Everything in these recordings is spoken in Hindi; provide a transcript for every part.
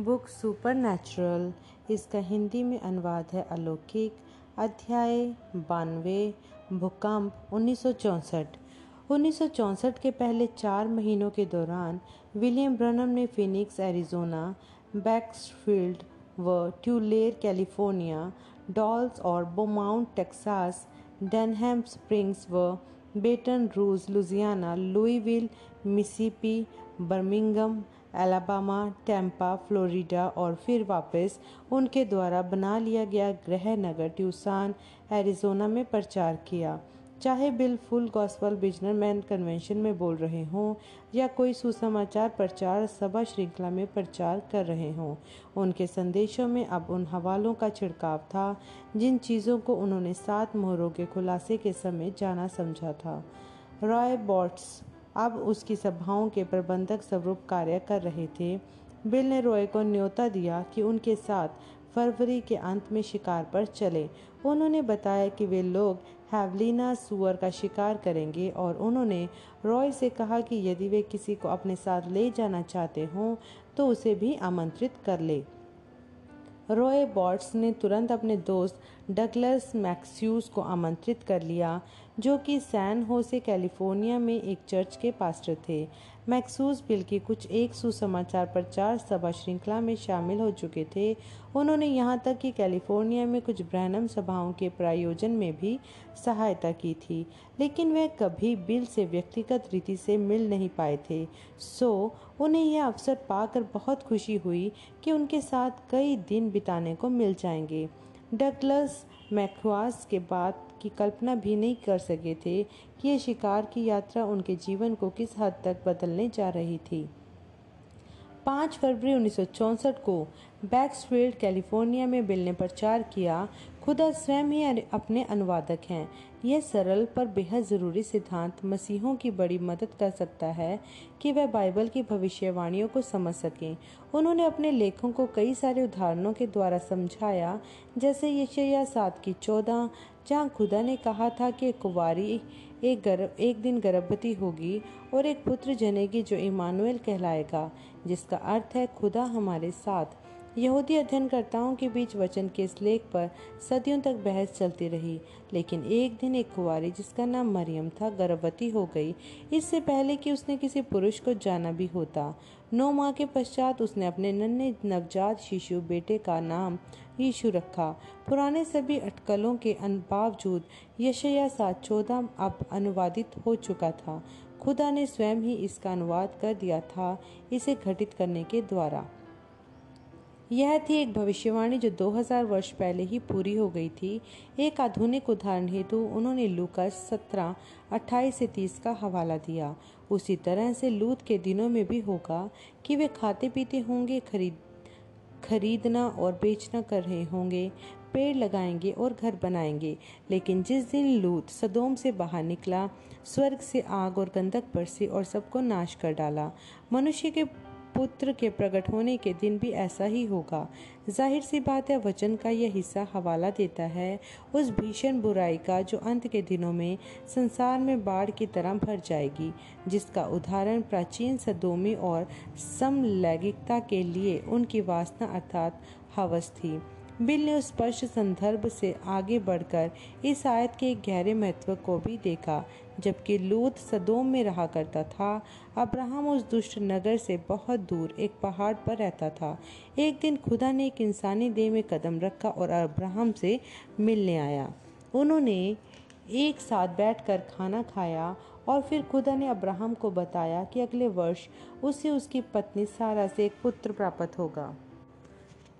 बुक सुपरनैचुरल, इसका हिंदी में अनुवाद है अलौकिक, अध्याय बानवे, भूकंप उन्नीस उन्नीस के पहले चार महीनों के दौरान विलियम ब्रनम ने फिनिक्स, एरिजोना, बैक्सफील्ड व ट्यूलेर, कैलिफ़ोर्निया, डॉल्स और बोमाउंट, टेक्सास, डेनहैम स्प्रिंग्स व Baton Rouge Louisiana लुईविल Mississippi Birmingham Alabama Tampa Florida और फिर वापस उनके द्वारा बना लिया गया गृह नगर ट्यूसान एरिजोना में प्रचार किया। चाहे बिल फुल गॉस्पल बिजनरमैन कन्वेंशन में बोल रहे हों या कोई सुसमाचार प्रचार सभा श्रृंखला में प्रचार कर रहे हों, उनके संदेशों में अब उन हवालों का छिड़काव था, जिन चीज़ों को उन्होंने सात मोहरों के खुलासे के समय जाना समझा था। रॉय बॉट्स अब उसकी सभाओं के प्रबंधक स्वरूप कार्य कर रहे थे। बिल ने रॉय को न्योता दिया कि उनके साथ फरवरी के अंत में शिकार पर चले। उन्होंने बताया कि वे लोग हैवलिना सुअर का शिकार करेंगे और उन्होंने रॉय से कहा कि यदि वे किसी को अपने साथ ले जाना चाहते हों तो उसे भी आमंत्रित कर ले। रॉय बॉट्स ने तुरंत अपने दोस्त डगलस मैक्स्यूज को आमंत्रित कर लिया। जो कि सैन होसे, कैलिफ़ोर्निया में एक चर्च के पास्टर थे। मैक्सूस बिल की कुछ एक सुसमाचार प्रचार सभा श्रृंखला में शामिल हो चुके थे। उन्होंने यहाँ तक कि कैलिफ़ोर्निया में कुछ ब्रहणम सभाओं के प्रायोजन में भी सहायता की थी, लेकिन वे कभी बिल से व्यक्तिगत रीति से मिल नहीं पाए थे। सो, उन्हें यह अवसर पाकर बहुत खुशी हुई कि उनके साथ कई दिन बिताने को मिल जाएँगे। डगलस मैकवास के बाद की कल्पना भी नहीं कर सके थे कि यह शिकार की यात्रा उनके जीवन को किस हद तक बदलने जा रही थी। पाँच फरवरी उन्नीस को बैक्सफील्ड, कैलिफ़ोर्निया में बिल ने प्रचार किया, खुदा स्वयं ही अपने अनुवादक हैं। यह सरल पर बेहद ज़रूरी सिद्धांत मसीहों की बड़ी मदद कर सकता है कि वह बाइबल की भविष्यवाणियों को समझ सकें। उन्होंने अपने लेखों को कई सारे उदाहरणों के द्वारा समझाया, जैसे यशया सात की चौदह जहाँ खुदा ने कहा था कि कुवारी एक गर्भ, एक दिन गर्भवती होगी और एक पुत्र जनेगी जो इमानुएल कहलाएगा, जिसका अर्थ है खुदा हमारे साथ। यहूदी अध्ययनकर्ताओं के बीच वचन के इस लेख पर सदियों तक बहस चलती रही, लेकिन एक दिन एक कुंवारी, जिसका नाम मरियम था, गर्भवती हो गई। इससे पहले कि उसने किसी पुरुष को जाना भी होता, नौ माह के पश्चात उसने अपने नन्हे नवजात शिशु बेटे का नाम यीशु रखा। पुराने सभी अटकलों के बावजूद यशया सात चौदह अब अनुवादित हो चुका था। खुदा ने स्वयं ही इसका अनुवाद कर दिया था, इसे घटित करने के द्वारा। यह थी एक भविष्यवाणी जो 2000 वर्ष पहले ही पूरी हो गई थी। एक आधुनिक उदाहरण हेतु उन्होंने लूकस 17 28 से 30 का हवाला दिया। उसी तरह से लूत के दिनों में भी होगा कि वे खाते पीते होंगे, खरीद, खरीदना और बेचना कर रहे होंगे, पेड़ लगाएँगे और घर बनाएँगे। लेकिन जिस दिन लूत सदोम से बाहर निकला, स्वर्ग से आग और गंधक बरसी और सबको नाश कर डाला, मनुष्य के पुत्र के प्रकट होने के दिन भी ऐसा ही होगा। ज़ाहिर सी बात है, वचन का यह हिस्सा हवाला देता है। उस भीषण बुराई का जो अंत के दिनों में संसार में बाढ़ की तरह भर जाएगी, जिसका उदाहरण प्राचीन सदोमी और समलैंगिकता के लिए उनकी वासना अर्थात हवस थी। बिल ने स्पष्ट संदर्भ से आगे बढ़कर इस आयत के गहरे महत्व को भी देखा, जबकि लूत सदोम में रहा करता था। अब्राहम उस दुष्ट नगर से बहुत दूर एक पहाड़ पर रहता था। एक दिन खुदा ने एक इंसानी देह में कदम रखा और अब्राहम से मिलने आया। उन्होंने एक साथ बैठकर खाना खाया और फिर खुदा ने अब्राहम को बताया कि अगले वर्ष उसे उसकी पत्नी सारा से एक पुत्र प्राप्त होगा।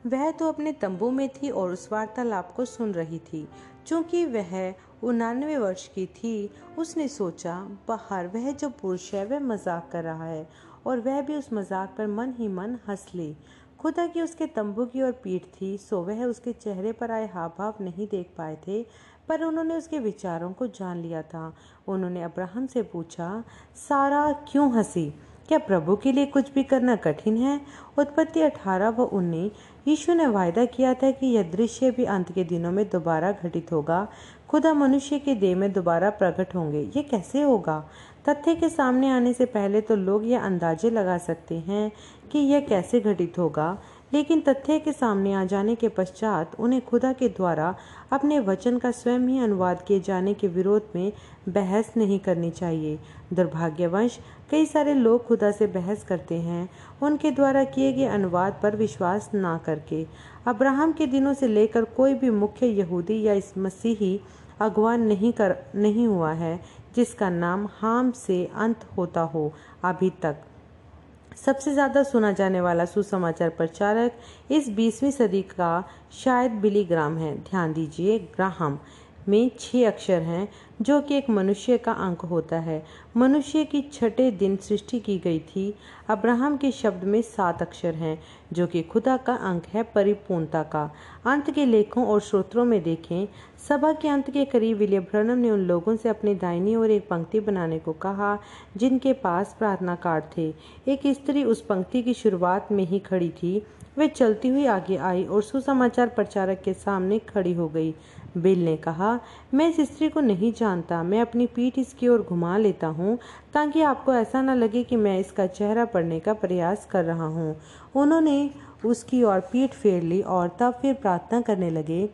वह तो अपने तंबू में थी और उस वार्तालाप को सुन रही थी। चूँकि वह उनानवे वर्ष की थी, उसने सोचा, बाहर वह जो पुरुष है, वह मज़ाक कर रहा है और वह भी उस मज़ाक पर मन ही मन हंस ली। खुदा की उसके तंबू की ओर पीठ थी, सो वह उसके चेहरे पर आए हाव भाव नहीं देख पाए थे, पर उन्होंने उसके विचारों को जान लिया था। उन्होंने अब्राहम से पूछा, सारा क्यों हँसी? क्या प्रभु के लिए कुछ भी करना कठिन है? उत्पत्ति अठारह व उन्नीस। यीशु ने वायदा किया था कि यह दृश्य भी अंत के दिनों में दोबारा घटित होगा। खुदा मनुष्य के देह में दोबारा प्रकट होंगे। ये कैसे होगा? तथ्य के सामने आने से पहले तो लोग यह अंदाजे लगा सकते हैं कि यह कैसे घटित होगा। लेकिन तथ्य के सामने आ जाने के पश्चात उन्हें खुदा के द्वारा अपने वचन का स्वयं ही अनुवाद किए जाने के विरोध में बहस नहीं करनी चाहिए। दुर्भाग्यवश कई सारे लोग खुदा से बहस करते हैं, उनके द्वारा किए गए अनुवाद पर विश्वास ना करके। अब्राहम के दिनों से लेकर कोई भी मुख्य यहूदी या इस मसीही अगवा नहीं कर, नहीं हुआ है, जिसका नाम हाम से अंत होता हो अभी तक। सबसे ज़्यादा सुना जाने वाला सुसमाचार प्रचारक इस बीसवीं सदी का शायद बिली ग्राम है। ध्यान दीजिए, ग्राहम। में छह अक्षर हैं, जो कि एक मनुष्य का अंक होता है। मनुष्य की छठे दिन सृष्टि की गई थी। अब्राहम के शब्द में सात अक्षर हैं, जो कि खुदा का अंक है परिपूर्णता का। अंत के लेखों और स्रोतों में देखें, सभा के अंत के करीब विलियम ब्रनम ने उन लोगों से अपनी दाहिनी ओर एक पंक्ति बनाने को कहा, जिनके पास प्रार्थना कार्ड थे। एक स्त्री उस पंक्ति की शुरुआत में ही खड़ी थी। वे चलती हुई आगे आई और सुसमाचार प्रचारक के सामने खड़ी हो गई। बिल ने कहा, मैं इस स्त्री को नहीं जानता। मैं अपनी पीठ इसकी ओर घुमा लेता हूँ, ताकि आपको ऐसा ना लगे कि मैं इसका चेहरा पढ़ने का प्रयास कर रहा हूँ। उन्होंने उसकी ओर पीठ फेर ली और तब फिर प्रार्थना करने लगे,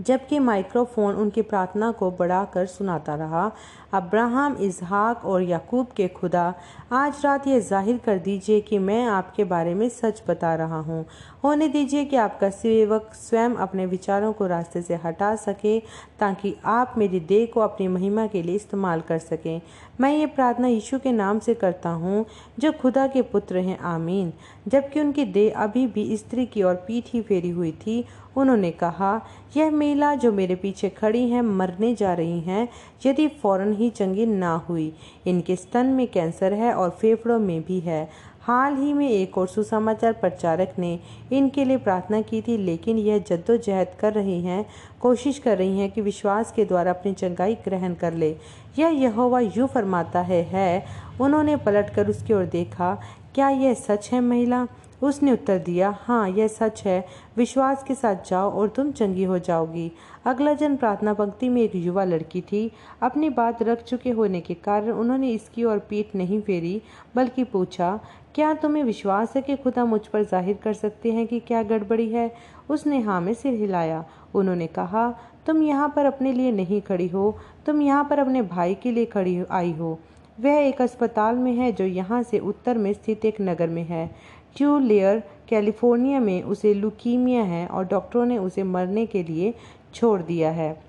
जबकि माइक्रोफोन उनकी प्रार्थना को बढ़ाकर सुनाता रहा। अब्राहम इजहाक और याकूब के खुदा, आज रात ये ज़ाहिर कर दीजिए कि मैं आपके बारे में सच बता रहा हूँ। होने दीजिए कि आपका सेवक स्वयं अपने विचारों को रास्ते से हटा सके, ताकि आप मेरी देह को अपनी महिमा के लिए इस्तेमाल कर सकें। मैं ये प्रार्थना यीशु के नाम से करता हूँ, जो खुदा के पुत्र हैं। आमीन। जबकि उनकी देह अभी भी स्त्री की ओर पीठ ही फेरी हुई थी, उन्होंने कहा, यह महिला जो मेरे पीछे खड़ी हैं, मरने जा रही हैं। यदि फ़ौरन ही चंगी ना हुई। इनके स्तन में कैंसर है और फेफड़ों में भी है। हाल ही में एक और सुसमाचार प्रचारक ने इनके लिए प्रार्थना की थी, लेकिन यह जद्दोजहद कर रही हैं, कोशिश कर रही हैं कि विश्वास के द्वारा अपनी चंगाई ग्रहण कर ले। यह यहोवा यूँ फरमाता है है, उन्होंने पलटकर उसकी ओर देखा, क्या यह सच है, महिला? उसने उत्तर दिया हाँ यह सच है। विश्वास के साथ जाओ और तुम चंगी हो जाओगी। अगला जन प्रार्थना पंक्ति में एक युवा लड़की थी। अपनी बात रख चुके होने के कारण उन्होंने इसकी ओर पीठ नहीं फेरी, बल्कि पूछा, क्या तुम्हें विश्वास है कि खुदा मुझ पर ज़ाहिर कर सकते हैं कि क्या गड़बड़ी है? उसने हाँ में सिर हिलाया। उन्होंने कहा, तुम यहाँ पर अपने लिए नहीं खड़ी हो। तुम यहाँ पर अपने भाई के लिए खड़ी आई हो। वह एक अस्पताल में है जो यहाँ से उत्तर में स्थित एक नगर में है। ट्यू लेयर कैलिफ़ोर्निया में उसे लुकीमिया है और डॉक्टरों ने उसे मरने के लिए छोड़ दिया है।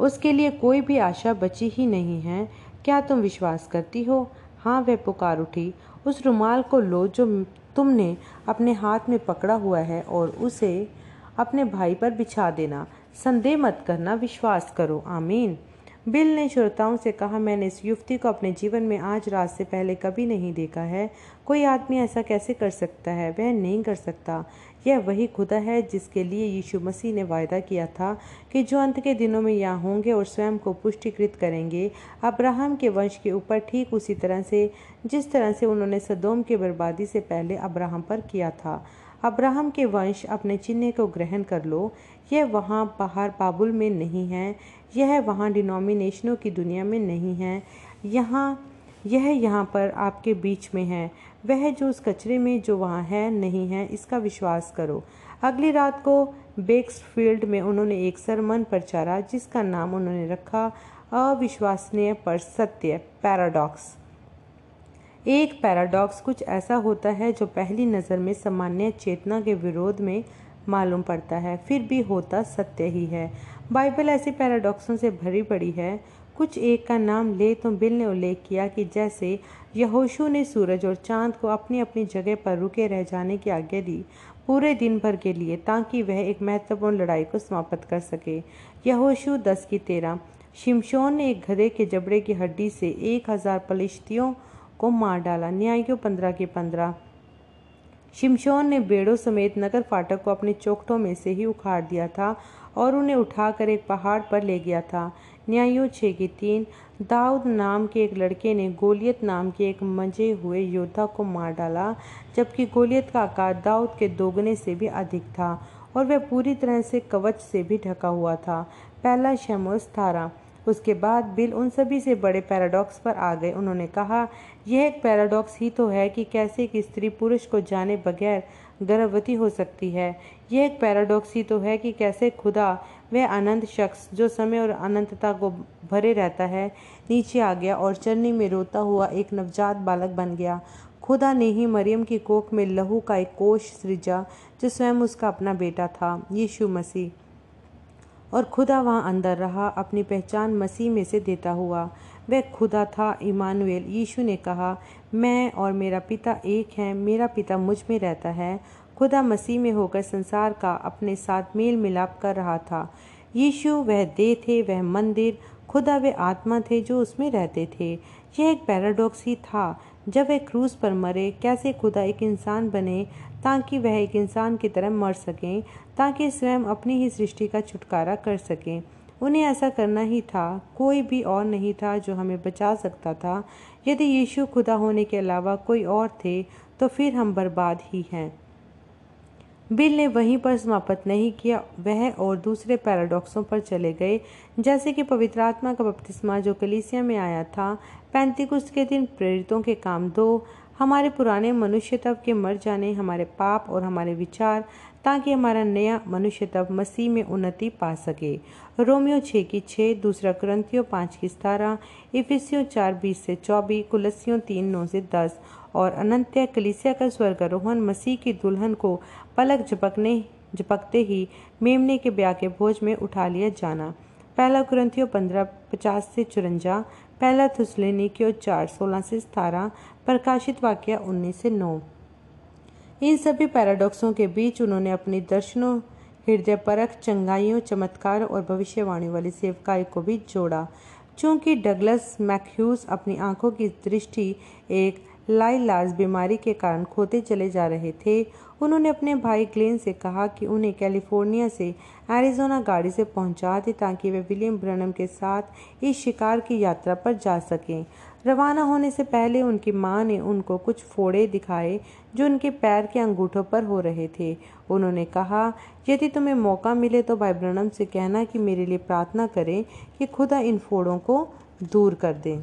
उसके लिए कोई भी आशा बची ही नहीं है। क्या तुम विश्वास करती हो? हाँ वह पुकार उठी। उस रुमाल को लो जो तुमने अपने हाथ में पकड़ा हुआ है और उसे अपने भाई पर बिछा देना। संदेह मत करना, विश्वास करो। आमीन। बिल ने श्रोताओं से कहा, मैंने इस युवती को अपने जीवन में आज रात से पहले कभी नहीं देखा है। कोई आदमी ऐसा कैसे कर सकता है? वह नहीं कर सकता। यह वही खुदा है जिसके लिए यीशु मसीह ने वायदा किया था कि जो अंत के दिनों में यहाँ होंगे और स्वयं को पुष्टिकृत करेंगे, अब्राहम के वंश के ऊपर ठीक उसी तरह से, जिस तरह से उन्होंने सदोम की बर्बादी से पहले अब्राहम पर किया था। अब्राहम के वंश अपने चिन्ह को ग्रहण कर लो। यह वहाँ बाहर बाबुल में नहीं है, यह वहाँ डिनोमिनेशनों की दुनिया में नहीं है। यहाँ, यह यहाँ पर आपके बीच में है। वह जो उस कचरे में जो वहाँ है, नहीं है, इसका विश्वास करो। अगली रात को बेक्सफील्ड में उन्होंने एक सरमन प्रचारा जिसका नाम उन्होंने रखा, अविश्वसनीय पर सत्य, पैराडॉक्स। एक पैराडॉक्स, कुछ ऐसा होता है जो पहली नज़र में सामान्य चेतना के विरोध में मालूम पड़ता है। फिर भी होता सत्य ही है। बाइबल ऐसे पैराडॉक्सों से भरी पड़ी है। कुछ एक का नाम ले तो बिल ने उल्लेख किया कि जैसे यहोशू ने सूरज और चाँद को अपनी अपनी जगह पर रुके रह जाने की आज्ञा दी पूरे दिन भर के लिए, ताकि वह एक महत्वपूर्ण लड़ाई को समाप्त कर सके। यहोशू दस की तेरह, शिमशोन ने एक गधे के जबड़े की हड्डी से एक हज़ार पलिश्तियों को मार डाला। न्यायियों पंद्रह के पंद्रह शिमशोन ने बेड़ों समेत नगर फाटक को अपने चौकटों में से ही उखाड़ दिया था और उन्हें उठाकर एक पहाड़ पर ले गया था। न्यायो छः की तीन, दाऊद नाम के एक लड़के ने गोलियत नाम के एक मज़े हुए योद्धा को मार डाला, जबकि गोलियत का आकार दाऊद के दोगुने से भी अधिक था और वह पूरी तरह से कवच से भी ढका हुआ था। पहला शमोस थारा। उसके बाद बिल उन सभी से बड़े पैराडॉक्स पर आ गए। उन्होंने कहा, यह एक पैराडॉक्स ही तो है कि कैसे एक स्त्री पुरुष को जाने बगैर गर्भवती हो सकती है। यह एक पैराडॉक्स ही तो है कि कैसे खुदा वह अनंत शख्स जो समय और अनंतता को भरे रहता है, नीचे आ गया और चरनी में रोता हुआ एक नवजात बालक बन गया। खुदा ने ही मरियम की कोख में लहू का एक कोश सृजा, जो स्वयं उसका अपना बेटा था, यीशु मसीह। और खुदा वहाँ अंदर रहा, अपनी पहचान मसीह में से देता हुआ। वह खुदा था, इमानुएल। यीशु ने कहा, मैं और मेरा पिता एक हैं, मेरा पिता मुझमें रहता है। खुदा मसीह में होकर संसार का अपने साथ मेल मिलाप कर रहा था। यीशु वह देह थे, वह मंदिर। खुदा वे आत्मा थे जो उसमें रहते थे। यह एक पैराडॉक्स ही था। जब वह क्रूज पर मरे, कैसे खुदा एक इंसान बने ताकि वह एक इंसान की तरह मर सकें, ताकि स्वयं अपनी ही सृष्टि का छुटकारा कर सकें। उन्हें ऐसा करना ही था, कोई भी और नहीं था जो हमें बचा सकता था। यदि यीशु खुदा होने के अलावा कोई और थे तो फिर हम बर्बाद ही हैं। बिल ने वहीं पर समाप्त नहीं किया, वह और दूसरे पैराडॉक्सों पर चले गए। जैसे कि पवित्र आत्मा का बपतिस्मा जो कलीसिया में आया था, पैंतीकुस्त के दिन प्रेरितों के काम दो हमारे पुराने मनुष्य तब के मर जाने, हमारे पाप और हमारे विचार, ताकि हमारा नया मनुष्य तब मसीह में उन्नति पा सके। रोमियो छः की छः दूसरा क्रंथियो पाँच की सतारह, इफिसियो चार, बीस से चौबीस कुलसियों तीन, नौ से दस, और अनंत्य कलिसिया का स्वर्गारोहण मसीह की दुल्हन को पलक झपकने, झपकते ही मेमने के ब्याह के भोज में उठा लिया जाना। पहला क्रंथियो पंद्रह, पचास से चुरंजा पहला थुसलेनिकियो चार सोलह से सतारह, प्रकाशित वाक्य उन्नीस से नौ। इन सभी पैराडॉक्सों के बीच उन्होंने अपनी दर्शनों, हृदय परख, चंगाइयों, चमत्कार और भविष्यवाणी वाली सेवकाई को भी जोड़ा। चूँकि डगलस मैक्यूस अपनी आँखों की दृष्टि एक लाइलाज बीमारी के कारण खोते चले जा रहे थे उन्होंने अपने भाई ग्लेन से कहा कि उन्हें कैलिफ़ोर्निया से एरिजोना गाड़ी से पहुँचा दे ताकि वे विलियम ब्रनम के साथ इस शिकार की यात्रा पर जा सकें। रवाना होने से पहले उनकी माँ ने उनको कुछ फोड़े दिखाए जो उनके पैर के अंगूठों पर हो रहे थे। उन्होंने कहा, यदि तुम्हें मौका मिले तो भाई ब्रनम से कहना कि मेरे लिए प्रार्थना करें कि खुदा इन फोड़ों को दूर कर दे।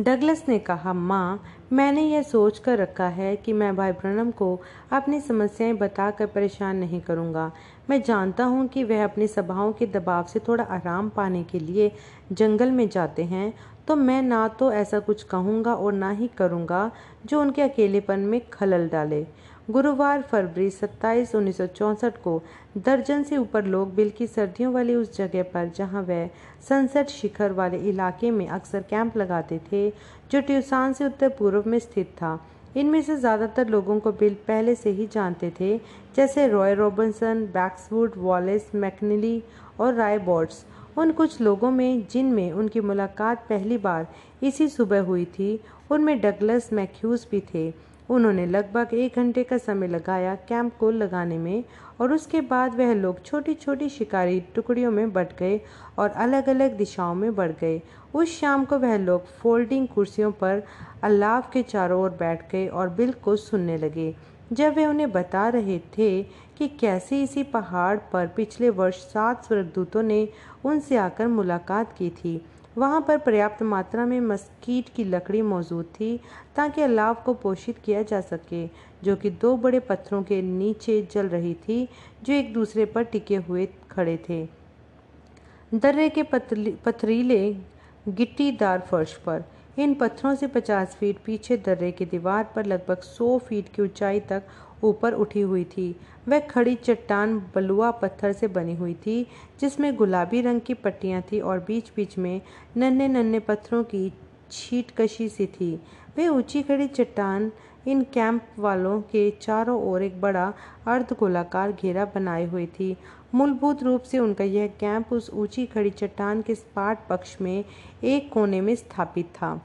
डगलस ने कहा, माँ, मैंने यह सोच कर रखा है कि मैं भाई ब्रनम को अपनी समस्याएँ बताकर परेशान नहीं करूँगा। मैं जानता हूँ कि वह अपनी सभाओं के दबाव से थोड़ा आराम पाने के लिए जंगल में जाते हैं तो मैं ना तो ऐसा कुछ कहूँगा और ना ही करूँगा जो उनके अकेलेपन में खलल डाले। गुरुवार फरवरी 27 1964 को दर्जन से ऊपर लोग बिल की सर्दियों वाली उस जगह पर, जहाँ वह सनसेट शिखर वाले इलाके में अक्सर कैंप लगाते थे, जो ट्यूसान से उत्तर पूर्व में स्थित था। इनमें से ज़्यादातर लोगों को बिल पहले से ही जानते थे, जैसे रॉय रॉबिन्सन बैक्सवुड, वॉलेस, मैकनिली और राय बॉर्ड्स। उन कुछ लोगों में, जिनमें उनकी मुलाकात पहली बार इसी सुबह हुई थी, उनमें डगलस मैक्यूज भी थे। उन्होंने लगभग एक घंटे का समय लगाया कैंप को लगाने में और उसके बाद वह लोग छोटी छोटी शिकारी टुकड़ियों में बट गए और अलग अलग दिशाओं में बढ़ गए। उस शाम को वह लोग फोल्डिंग कुर्सियों पर अल्लाव के चारों ओर बैठ गए और बिल को सुनने लगे। जब वे उन्हें बता रहे थे कि कैसे इसी पहाड़ पर पिछले वर्ष सात स्वर्गदूतों ने उनसे आकर मुलाकात की थी वहाँ पर पर्याप्त मात्रा में मस्कीट की लकड़ी मौजूद थी ताकि अलाव को पोषित किया जा सके, जो कि दो बड़े पत्थरों के नीचे जल रही थी, जो एक दूसरे पर टिके हुए खड़े थे। दर्रे के पथरीले गिट्टीदार फर्श पर, इन पत्थरों से 50 फीट पीछे दर्रे की दीवार पर लगभग 100 फीट की ऊंचाई तक ऊपर उठी हुई थी वह खड़ी चट्टान बलुआ पत्थर से बनी हुई थी, जिसमें गुलाबी रंग की पट्टियाँ थी और बीच बीच में नन्हे नन्हे पत्थरों की छीट कशी सी थी। वह ऊँची खड़ी चट्टान इन कैंप वालों के चारों ओर एक बड़ा अर्ध गोलाकार घेरा बनाए हुई थी। मूलभूत रूप से उनका यह कैंप उस ऊँची खड़ी चट्टान के स्पाट पक्ष में एक कोने में स्थापित था।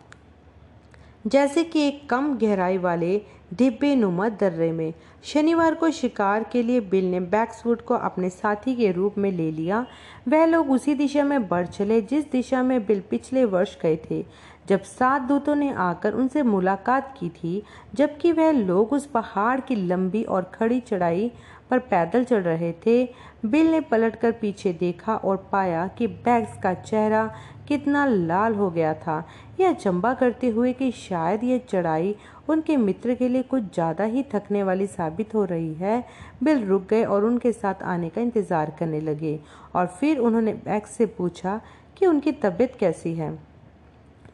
जैसे कि एक कम गहराई वाले डिब्बे नुमा दर्रे में। शनिवार को शिकार के लिए बिल ने बैक्सवुड को अपने साथी के रूप में ले लिया। वह लोग उसी दिशा में बढ़ चले जिस दिशा में बिल पिछले वर्ष गए थे। जब सात दूतों ने आकर उनसे मुलाकात की थी, जबकि वह लोग उस पहाड़ की लंबी और खड़ी चढ़ाई पर पैदल चल रहे थे, बिल ने पलटकर पीछे देखा और पाया कि बैग्स का चेहरा कितना लाल हो गया था। यह अचंबा करते हुए कि शायद यह चढ़ाई उनके मित्र के लिए कुछ ज़्यादा ही थकने वाली साबित हो रही है। बिल रुक गए और उनके साथ आने का इंतज़ार करने लगे और फिर उन्होंने बैक्स से पूछा कि उनकी तबीयत कैसी है।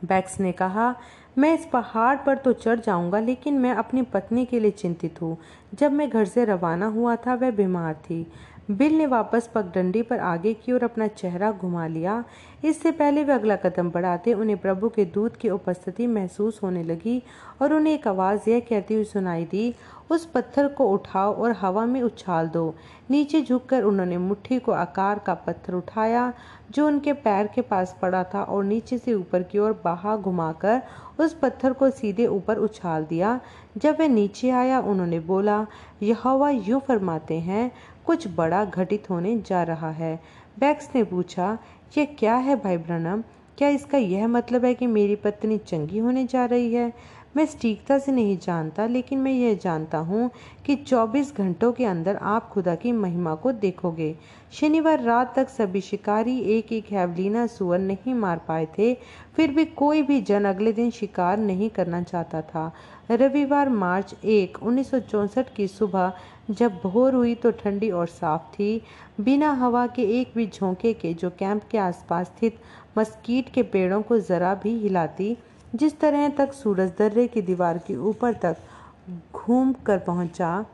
बैक्स ने कहा, मैं इस पहाड़ पर तो चढ़ जाऊँगा, लेकिन मैं अपनी पत्नी के लिए चिंतित हूँ। जब मैं घर से रवाना हुआ था, वह बीमार थी। बिल ने वापस पगडंडी पर आगे की ओर अपना चेहरा घुमा लिया। इससे पहले वे अगला कदम बढ़ाते उन्हें प्रभु के दूत की उपस्थिति महसूस होने लगी और उन्हें एक आवाज़ यह कहती हुई सुनाई दी, उस पत्थर को उठाओ और हवा में उछाल दो। नीचे झुककर उन्होंने मुट्ठी को आकार का पत्थर उठाया, जो उनके पैर के पास पड़ा था, और नीचे से ऊपर की ओर बाहा घुमाकर उस पत्थर को सीधे ऊपर उछाल दिया। जब वह नीचे आया, उन्होंने बोला, यहोवा, यूँ फरमाते हैं कुछ बड़ा घटित होने जा रहा है। बैक्स ने पूछा यह क्या है भाई ब्रनम? क्या इसका यह मतलब है कि मेरी पत्नी चंगी होने जा रही है? मैं सटीकता से नहीं जानता, लेकिन मैं यह जानता हूँ कि 24 घंटों के अंदर आप खुदा की महिमा को देखोगे। शनिवार रात तक सभी शिकारी एक एक हैवलीना सुअर नहीं मार पाए थे, फिर भी कोई भी जन अगले दिन शिकार नहीं करना चाहता था। रविवार मार्च एक, उन्नीस की सुबह जब भोर हुई तो ठंडी और साफ़ थी। बिना हवा के एक भी झोंके के जो कैंप के आसपास स्थित मस्कीट के पेड़ों को ज़रा भी हिलाती, जिस तरह तक सूरज दर्रे की दीवार के ऊपर तक घूम कर पहुँचा,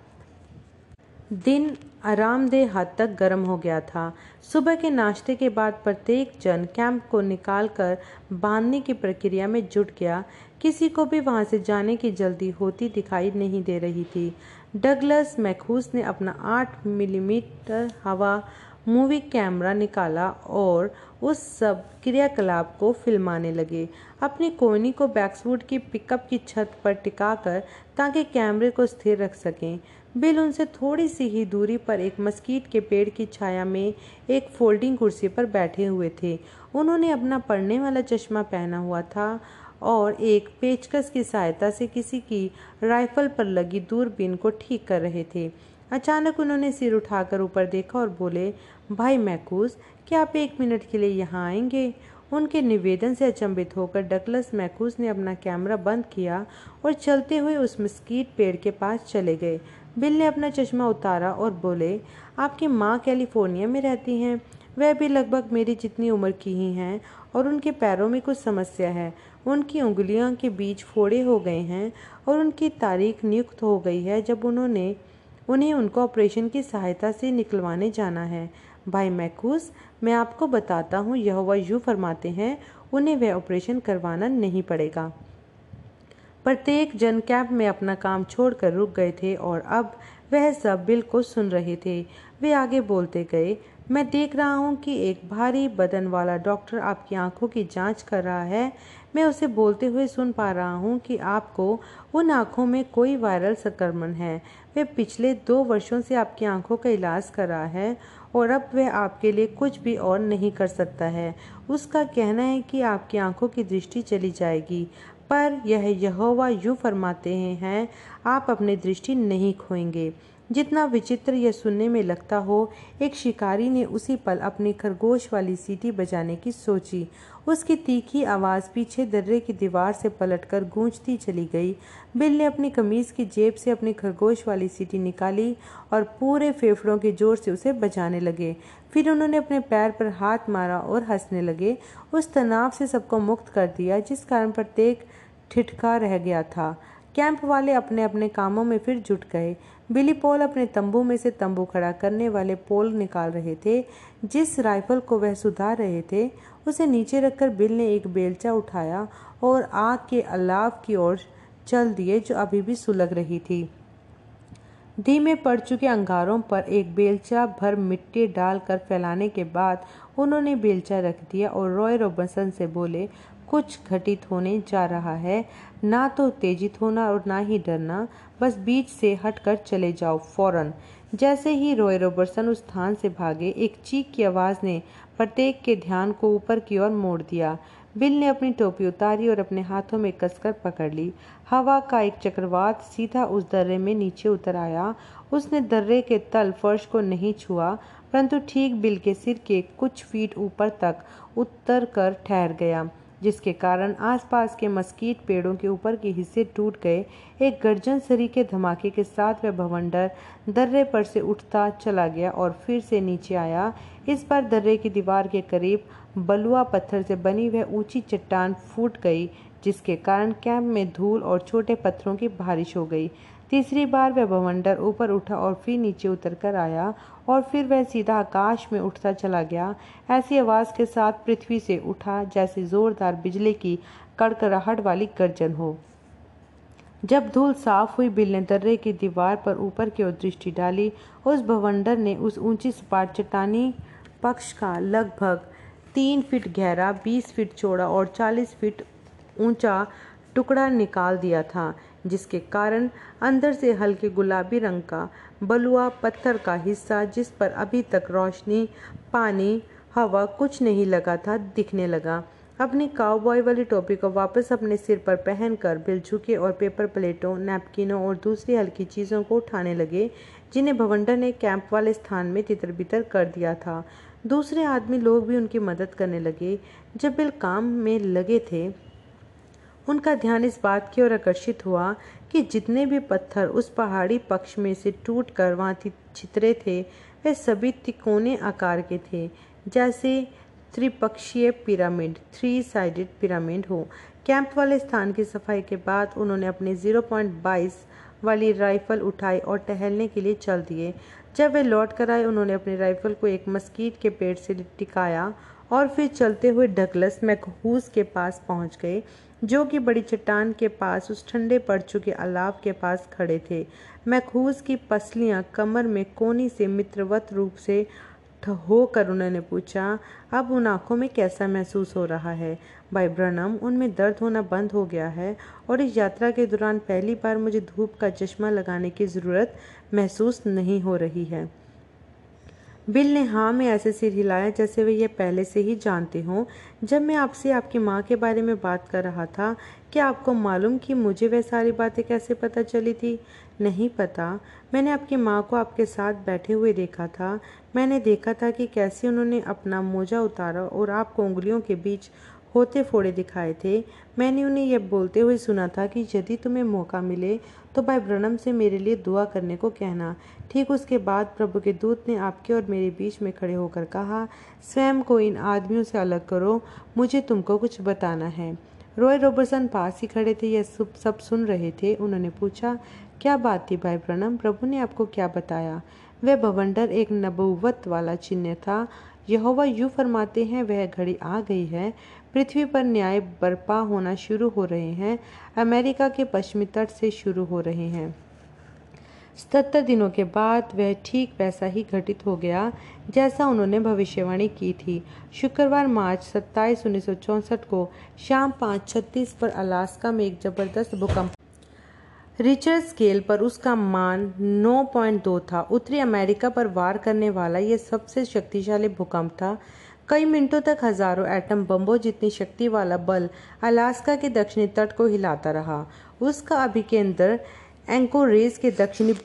दिन आरामदेह हद तक गर्म हो गया था। सुबह के नाश्ते के बाद प्रत्येक जन कैंप को निकालकर बांधने की प्रक्रिया में जुट गया। किसी को भी वहाँ से जाने की जल्दी होती दिखाई नहीं दे रही थी। डगलस मैखूस ने अपना आठ मिलीमीटर हवा मूवी कैमरा निकाला और उस सब क्रियाकलाप को फिल्माने लगे। अपनी कोयनी को बैक्सवुड की पिकअप की छत पर टिकाकर ताकि कैमरे को स्थिर रख सकें। बिल उनसे थोड़ी सी ही दूरी पर एक मस्कीट के पेड़ की छाया में एक फोल्डिंग कुर्सी पर बैठे हुए थे। उन्होंने अपना पढ़ने वाला चश्मा पहना हुआ था और एक पेचकस की सहायता से किसी की राइफल पर लगी दूरबीन को ठीक कर रहे थे। अचानक उन्होंने सिर उठाकर ऊपर देखा और बोले, भाई मैकूस क्या आप एक मिनट के लिए यहाँ आएँगे? उनके निवेदन से अचंभित होकर डकलस मैकूस ने अपना कैमरा बंद किया और चलते हुए उस मस्कीट पेड़ के पास चले गए। बिल ने अपना चश्मा उतारा और बोले, आपकी माँ कैलिफ़ोर्निया में रहती हैं। वह भी लगभग मेरी जितनी उम्र की ही हैं और उनके पैरों में कुछ समस्या है। उनकी उंगलियों के बीच फोड़े हो गए हैं और उनकी तारीख नियुक्त हो गई है जब उन्होंने उन्हें उनको ऑपरेशन की सहायता से निकलवाने जाना है। भाई मैकूस, मैं आपको बताता हूँ यह वह यूँ फरमाते हैं, उन्हें वह ऑपरेशन करवाना नहीं पड़ेगा। प्रत्येक जन कैंप में अपना काम छोड़कर रुक गए थे और अब वह सब बिल को सुन रहे थे। वे आगे बोलते गए, मैं देख रहा हूँ कि एक भारी बदन वाला डॉक्टर आपकी आँखों की जाँच कर रहा है। मैं उसे बोलते हुए सुन पा रहा हूँ कि आपको उन आँखों में कोई वायरल संक्रमण है। वह पिछले दो वर्षों से आपकी आँखों का इलाज कर रहा है और अब वह आपके लिए कुछ भी और नहीं कर सकता है। उसका कहना है कि आपकी आँखों की दृष्टि चली जाएगी, पर यह यहोवा यूँ फरमाते हैं, आप अपनी दृष्टि नहीं खोएँगे। जितना विचित्र यह सुनने में लगता हो, एक शिकारी ने उसी पल अपनी खरगोश वाली सीटी बजाने की सोची उसकी तीखी आवाज़ पीछे दर्रे की दीवार से पलटकर गूंजती चली गई। बिल ने अपनी कमीज़ की जेब से अपनी खरगोश वाली सीटी निकाली और पूरे फेफड़ों के ज़ोर से उसे बजाने लगे। फिर उन्होंने अपने पैर पर हाथ मारा और हंसने लगे। उस तनाव से सबको मुक्त कर दिया, जिस कारण प्रत्येक ठिठका रह गया था। कैंप वाले अपने अपने कामों में फिर जुट गए। बिली पोल अपने तंबू में से तंबू खड़ा करने वाले पोल निकाल रहे थे, जिस राइफल को वह सुधार रहे थे उसे नीचे रखकर बिल ने एक बेलचा उठाया और आग के अलाव की ओर चल दिए, जो अभी भी सुलग रही थी। धीमे पड़ चुके अंगारों पर एक बेलचा भर मिट्टी डालकर फैलाने के बाद उन्होंने बेलचा रख दिया और रॉय रोबसन से बोले, कुछ घटित होने जा रहा है। ना तो उत्तेजित होना और ना ही डरना। बस बीच से हटकर चले जाओ, फ़ौरन। जैसे ही रॉय रॉबर्टसन उस स्थान से भागे, एक चीख की आवाज़ ने प्रत्येक के ध्यान को ऊपर की ओर मोड़ दिया। बिल ने अपनी टोपी उतारी और अपने हाथों में कसकर पकड़ ली। हवा का एक चक्रवात सीधा उस दर्रे में नीचे उतर आया। उसने दर्रे के तल फर्श को नहीं छुआ, परंतु ठीक बिल के सिर के कुछ फीट ऊपर तक उतर कर ठहर गया। जिसके कारण आसपास के मस्कीट पेड़ों के ऊपर के हिस्से टूट गए। एक गर्जन सरी के धमाके के साथ वह भवंडर दर्रे पर से उठता चला गया और फिर से नीचे आया। इस बार दर्रे की दीवार के करीब बलुआ पत्थर से बनी वह ऊँची चट्टान फूट गई, जिसके कारण कैंप में धूल और छोटे पत्थरों की बारिश हो गई। तीसरी बार वह भवंडर ऊपर उठा और फिर नीचे उतर कर आया और फिर वह सीधा आकाश में उठता चला गया। ऐसी आवाज़ के साथ पृथ्वी से उठा, जैसे जोरदार बिजली की कड़कड़ाहट वाली गर्जन हो। जब धूल साफ़ हुई, बिल ने दर्रे की दीवार पर ऊपर की ओर दृष्टि डाली। उस भवंडर ने उस ऊँची सपाट चट्टानी पक्ष का लगभग तीन फीट गहरा, बीस फीट चौड़ा और चालीस फीट ऊँचा टुकड़ा निकाल दिया था। जिसके कारण अंदर से हल्के गुलाबी रंग का बलुआ पत्थर का हिस्सा, जिस पर अभी तक रोशनी, पानी, हवा कुछ नहीं लगा था, दिखने लगा। अपनी काउबॉय वाली टोपी को वापस अपने सिर पर पहनकर बिल झुके और पेपर प्लेटों नैपकिनों और दूसरी हल्की चीज़ों को उठाने लगे, जिन्हें भवंडर ने कैंप वाले स्थान में तितर बितर कर दिया था। दूसरे आदमी लोग भी उनकी मदद करने लगे। जब बिल काम में लगे थे उनका ध्यान इस बात की ओर आकर्षित हुआ कि जितने भी पत्थर उस पहाड़ी पक्ष में से टूट कर वहाँ छितरे थे, वे सभी तिकोने आकार के थे, जैसे त्रिपक्षीय पिरामिड थ्री साइडेड पिरामिड हो। कैंप वाले स्थान की सफ़ाई के बाद उन्होंने अपने 0.22 वाली राइफल उठाई और टहलने के लिए चल दिए। जब वे लौट कर आए, उन्होंने अपनी राइफल को एक मस्कीट के पेड़ से टिकाया और फिर चलते हुए डगलस मैकहूस के पास पहुँच गए। जो कि बड़ी चट्टान के पास उस ठंडे पड़ चुके अलाव के पास खड़े थे। मैखूज की पसलियाँ कमर में कोनी से मित्रवत रूप से होकर उन्होंने पूछा, अब उन आँखों में कैसा महसूस हो रहा है? भाई ब्रनम, उनमें दर्द होना बंद हो गया है और इस यात्रा के दौरान पहली बार मुझे धूप का चश्मा लगाने की ज़रूरत महसूस नहीं हो रही है। बिल ने हाँ में ऐसे सिर हिलाया जैसे वे यह पहले से ही जानते हों। जब मैं आपसे आपकी माँ के बारे में बात कर रहा था, क्या आपको मालूम कि मुझे वह सारी बातें कैसे पता चली थी? नहीं पता। मैंने आपकी माँ को आपके साथ बैठे हुए देखा था। मैंने देखा था कि कैसे उन्होंने अपना मोजा उतारा और आपको उंगलियों के बीच होते फोड़े दिखाए थे। मैंने उन्हें यह बोलते हुए सुना था कि यदि तुम्हें मौका मिले तो भाई ब्रनम से मेरे लिए दुआ करने को कहना। ठीक उसके बाद प्रभु के दूत ने आपके और मेरे बीच में खड़े होकर कहा, स्वयं को इन आदमियों से अलग करो, मुझे तुमको कुछ बताना है। रॉय रॉबर्सन पास ही खड़े थे, यह सब सब सुन रहे थे। उन्होंने पूछा, क्या बात थी भाई ब्रनम प्रभु ने आपको क्या बताया? वह भवंडर एक नबुवत वाला चिन्ह था। यहोवा यूँ फरमाते हैं, वह घड़ी आ गई है पृथ्वी पर न्याय बर्पा होना शुरू हो रहे हैं। अमेरिका के पश्चिमी तट से शुरू हो रहे हैं। सत्तर दिनों के बाद वह ठीक वैसा ही घटित हो गया, जैसा उन्होंने भविष्यवाणी की थी। शुक्रवार, मार्च सत्ताईस, उन्नीस को शाम पाँच छत्तीस पर अलास्का में एक ज़बरदस्त भूकंप रिचर स्केल पर उसका मान 9.2 था। उत्तरी अमेरिका पर वार करने वाला यह सबसे शक्तिशाली भूकंप था। कई मिनटों तक हज़ारों एटम बम्बों जितनी शक्ति वाला बल अलास्का के दक्षिणी तट को हिलाता रहा। उसका अभिकेंद्र एंकोरेज के दक्षिणी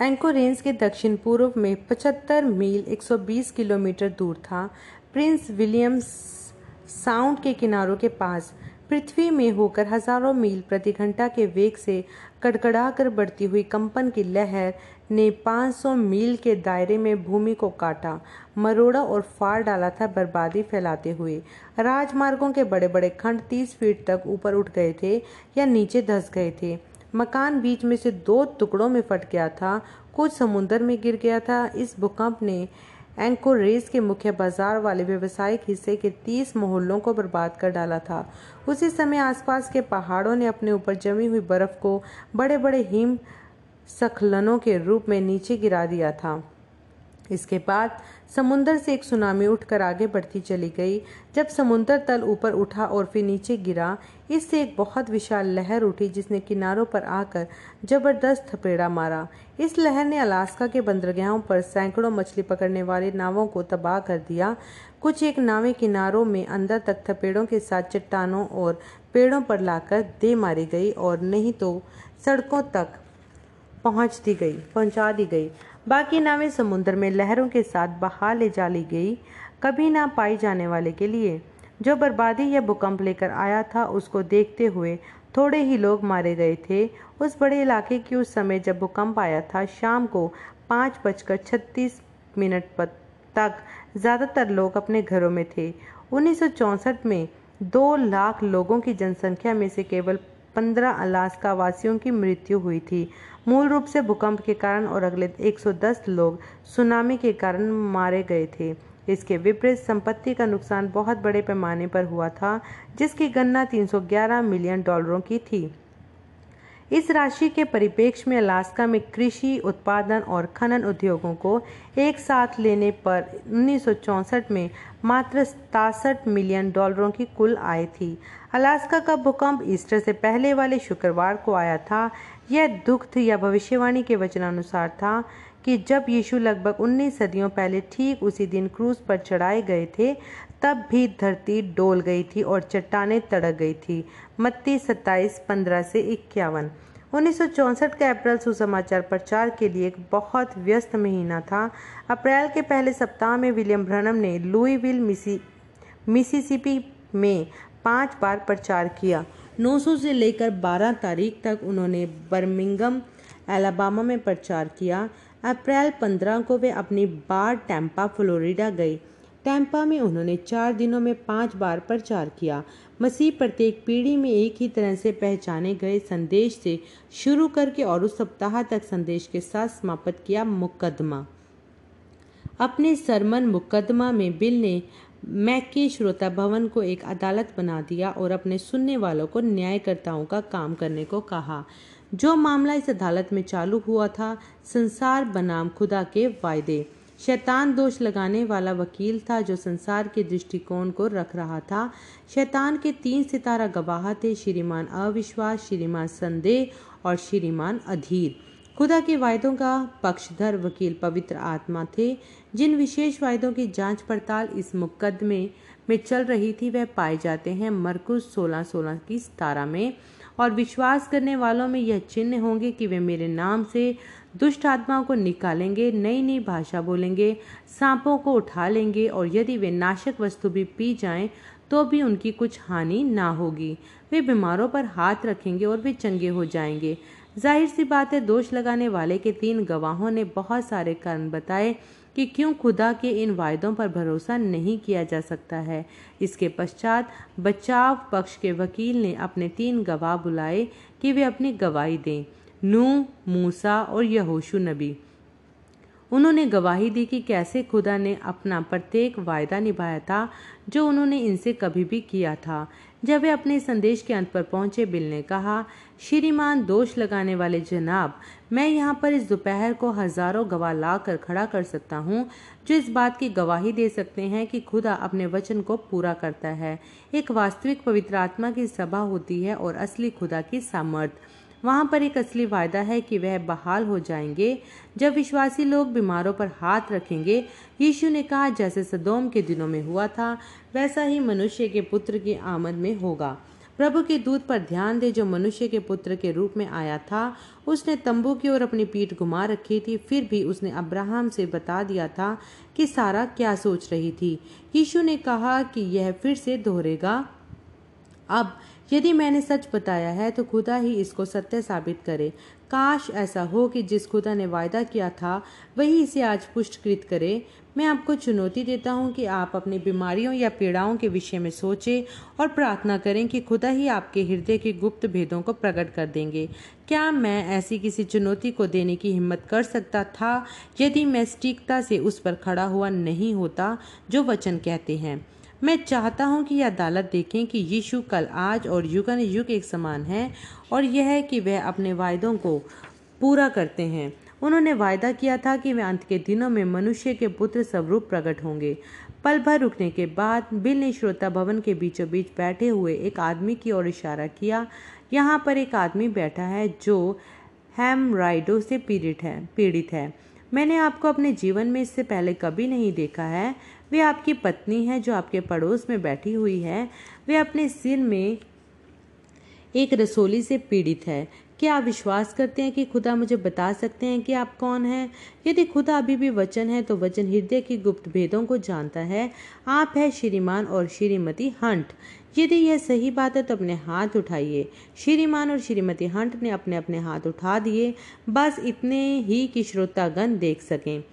एंकोरेंस के दक्षिण पूर्व में 75 मील 120 किलोमीटर दूर था। प्रिंस विलियम्स साउंड के किनारों के पास पृथ्वी में होकर हज़ारों मील प्रति घंटा के वेग से कड़कड़ा कर बढ़ती हुई कंपन की लहर ने 500 मील के दायरे में भूमि को काटा, मरोड़ा और फाड़ डाला था बर्बादी फैलाते हुए। राजमार्गों के बड़े बड़े खंड 30 फीट तक ऊपर उठ गए थे या नीचे धस गए थे। मकान बीच में से दो टुकड़ों में फट गया था, कुछ समुद्र में गिर गया था। इस भूकंप ने एंकोरेज के मुख्य बाज़ार वाले व्यवसायिक हिस्से के तीस मोहल्लों को बर्बाद कर डाला था। उसी समय आसपास के पहाड़ों ने अपने ऊपर जमी हुई बर्फ़ को बड़े बड़े हिम सखलनों के रूप में नीचे गिरा दिया था। इसके बाद समुंदर से एक सुनामी उठकर आगे बढ़ती चली गई। जब समुंदर तल ऊपर उठा और फिर नीचे गिरा, इससे एक बहुत विशाल लहर उठी जिसने किनारों पर आकर ज़बरदस्त थपेड़ा मारा। इस लहर ने अलास्का के बंदरगाहों पर सैकड़ों मछली पकड़ने वाली नावों को तबाह कर दिया। कुछ एक नावें किनारों में अंदर तक थपेड़ों के साथ चट्टानों और पेड़ों पर लाकर दे मारी गई और नहीं तो सड़कों तक पहुँच दी गई, पहुँचा दी गई। बाकी नावें समुद्र में लहरों के साथ बहा ले जा ली गई, कभी ना पाई जाने वाले के लिए। जो बर्बादी या भूकंप लेकर आया था, उसको देखते हुए थोड़े ही लोग मारे गए थे। उस बड़े इलाके की उस समय जब भूकंप आया था, शाम को पाँच बजकर छत्तीस मिनट तक ज़्यादातर लोग अपने घरों में थे। उन्नीस में दो लाख लोगों की जनसंख्या में से केवल पंद्रह अलास्का वासियों की मृत्यु हुई थी। मूल रूप से भूकंप के कारण और अगले 110 लोग सुनामी के कारण मारे गए थे। इसके विपरीत संपत्ति का नुकसान बहुत बड़े पैमाने पर हुआ था, जिसकी गणना 311 मिलियन डॉलरों की थी। इस राशि के परिप्रेक्ष्य में अलास्का में कृषि, उत्पादन और खनन उद्योगों को एक साथ लेने पर उन्नीस में मात्र सतासठ मिलियन डॉलरों की कुल आय थी। अलास्का का भूकंप ईस्टर से पहले वाले शुक्रवार को आया था। यह दुख या भविष्यवाणी के वचनानुसार था कि जब यीशु लगभग 19 सदियों पहले ठीक उसी दिन क्रूज पर चढ़ाए गए थे, तब भी धरती डोल गई थी और चट्टाने तड़क गई थी। मत्ती सत्ताईस, पंद्रह से इक्यावन। उन्नीस का अप्रैल सुसमाचार प्रचार के लिए एक बहुत व्यस्त महीना था। अप्रैल के पहले सप्ताह में विलियम ब्रनम ने लुईविल, मिसी, मिसिसिपी में पाँच बार प्रचार किया। 900 से लेकर 12 तारीख तक उन्होंने बर्मिंगम एलाबामा में प्रचार किया। अप्रैल 15 को वे अपनी बार टैंपा फ्लोरिडा गए। टैंपा में उन्होंने चार दिनों में पाँच बार प्रचार किया। मसीह प्रत्येक पीढ़ी में एक ही तरह से पहचाने गए संदेश से शुरू करके और उस सप्ताह तक संदेश के साथ समाप्त किया मुकदमा। अपने सरमन मुकदमा में बिल ने मैके श्रोता भवन को एक अदालत बना दिया और अपने सुनने वालों को न्यायकर्ताओं का काम करने को कहा। जो मामला इस अदालत में चालू हुआ था, संसार बनाम खुदा के वायदे। शैतान दोष लगाने वाला वकील था जो संसार के दृष्टिकोण को रख रहा था। शैतान के तीन सितारा गवाह थे, श्रीमान अविश्वास, श्रीमान संदेह और श्रीमान अधीर। खुदा के वायदों का पक्षधर वकील पवित्र आत्मा थे, जिन विशेष वायदों की जाँच पड़ताल इस मुकदमे में चल रही थी, वह पाए जाते हैं मरकुस सोलह सोलह की सतारा में। और विश्वास करने वालों में यह चिन्ह होंगे कि वे मेरे नाम से दुष्ट आत्माओं को निकालेंगे नई नई भाषा बोलेंगे, सांपों को उठा लेंगे, और यदि वे नाशक वस्तु भी पी जाएँ तो भी उनकी कुछ हानि ना होगी। वे बीमारों पर हाथ रखेंगे और वे चंगे हो जाएँगे। ज़ाहिर सी बात है, दोष लगाने वाले के तीन गवाहों ने बहुत सारे कारण बताए कि क्यों खुदा के इन वायदों पर भरोसा नहीं किया जा सकता है। इसके पश्चात बचाव पक्ष के वकील ने अपने तीन गवाह बुलाए कि वे अपनी गवाही दें, नू, मूसा और यहोशु नबी। उन्होंने गवाही दी कि कैसे खुदा ने अपना प्रत्येक वायदा निभाया था, जो उन्होंने इनसे कभी भी किया था। जब वे अपने संदेश के अंत पर पहुँचे, बिल ने कहा, श्रीमान, दोष लगाने वाले जनाब, मैं यहाँ पर इस दोपहर को हज़ारों गवाह ला कर खड़ा कर सकता हूँ, जो इस बात की गवाही दे सकते हैं कि खुदा अपने वचन को पूरा करता है। एक वास्तविक पवित्र आत्मा की सभा होती है और असली खुदा की सामर्थ्य वहाँ पर एक असली वायदा है कि वह बहाल हो जाएँगे। जब विश्वासी लोग बीमारों पर हाथ रखेंगे, यीशु ने कहा, जैसे सदोम के दिनों में हुआ था, वैसा ही मनुष्य के पुत्र की आमद में होगा। प्रभु के दूत पर ध्यान दे, जो मनुष्य के पुत्र के रूप में आया था, उसने तंबू की ओर अपनी पीठ घुमा रखी थी, फिर भी उसने अब्राहम से बता दिया था कि सारा क्या सोच रही थी। यीशु ने कहा कि यह फिर से दोहरेगा। अब यदि मैंने सच बताया है तो खुदा ही इसको सत्य साबित करे। काश ऐसा हो कि जिस खुदा ने वायदा किया था, वही इसे आज पुष्टकृत करे। मैं आपको चुनौती देता हूँ कि आप अपनी बीमारियों या पीड़ाओं के विषय में सोचें और प्रार्थना करें कि खुदा ही आपके हृदय के गुप्त भेदों को प्रकट कर देंगे। क्या मैं ऐसी किसी चुनौती को देने की हिम्मत कर सकता था, यदि मैं सटीकता से उस पर खड़ा हुआ नहीं होता, जो वचन कहते हैं? मैं चाहता हूँ कि यह अदालत देखें कि यीशु कल आज और युगन युग एक समान है और यह है कि वह अपने वायदों को पूरा करते हैं। उन्होंने वायदा किया था कि वे अंत के दिनों में मनुष्य के पुत्र स्वरूप प्रकट होंगे। पल भर रुकने के बाद बिल ने श्रोता भवन के बीचों बीच बैठे हुए एक आदमी की ओर इशारा किया। यहाँ पर एक आदमी बैठा है जो हेमराइडो से पीड़ित है पीड़ित है। मैंने आपको अपने जीवन में इससे पहले कभी नहीं देखा है। वे आपकी पत्नी है जो आपके पड़ोस में बैठी हुई है। वे अपने सिर में एक रसोली से पीड़ित है। क्या आप विश्वास करते हैं कि खुदा मुझे बता सकते हैं कि आप कौन हैं? यदि खुदा अभी भी वचन है तो वचन हृदय की गुप्त भेदों को जानता है। आप है श्रीमान और श्रीमती हंट। यदि यह सही बात है तो अपने हाथ उठाइए। श्रीमान और श्रीमती हंट ने अपने अपने हाथ उठा दिए। बस इतने ही कि श्रोतागण देख सकें।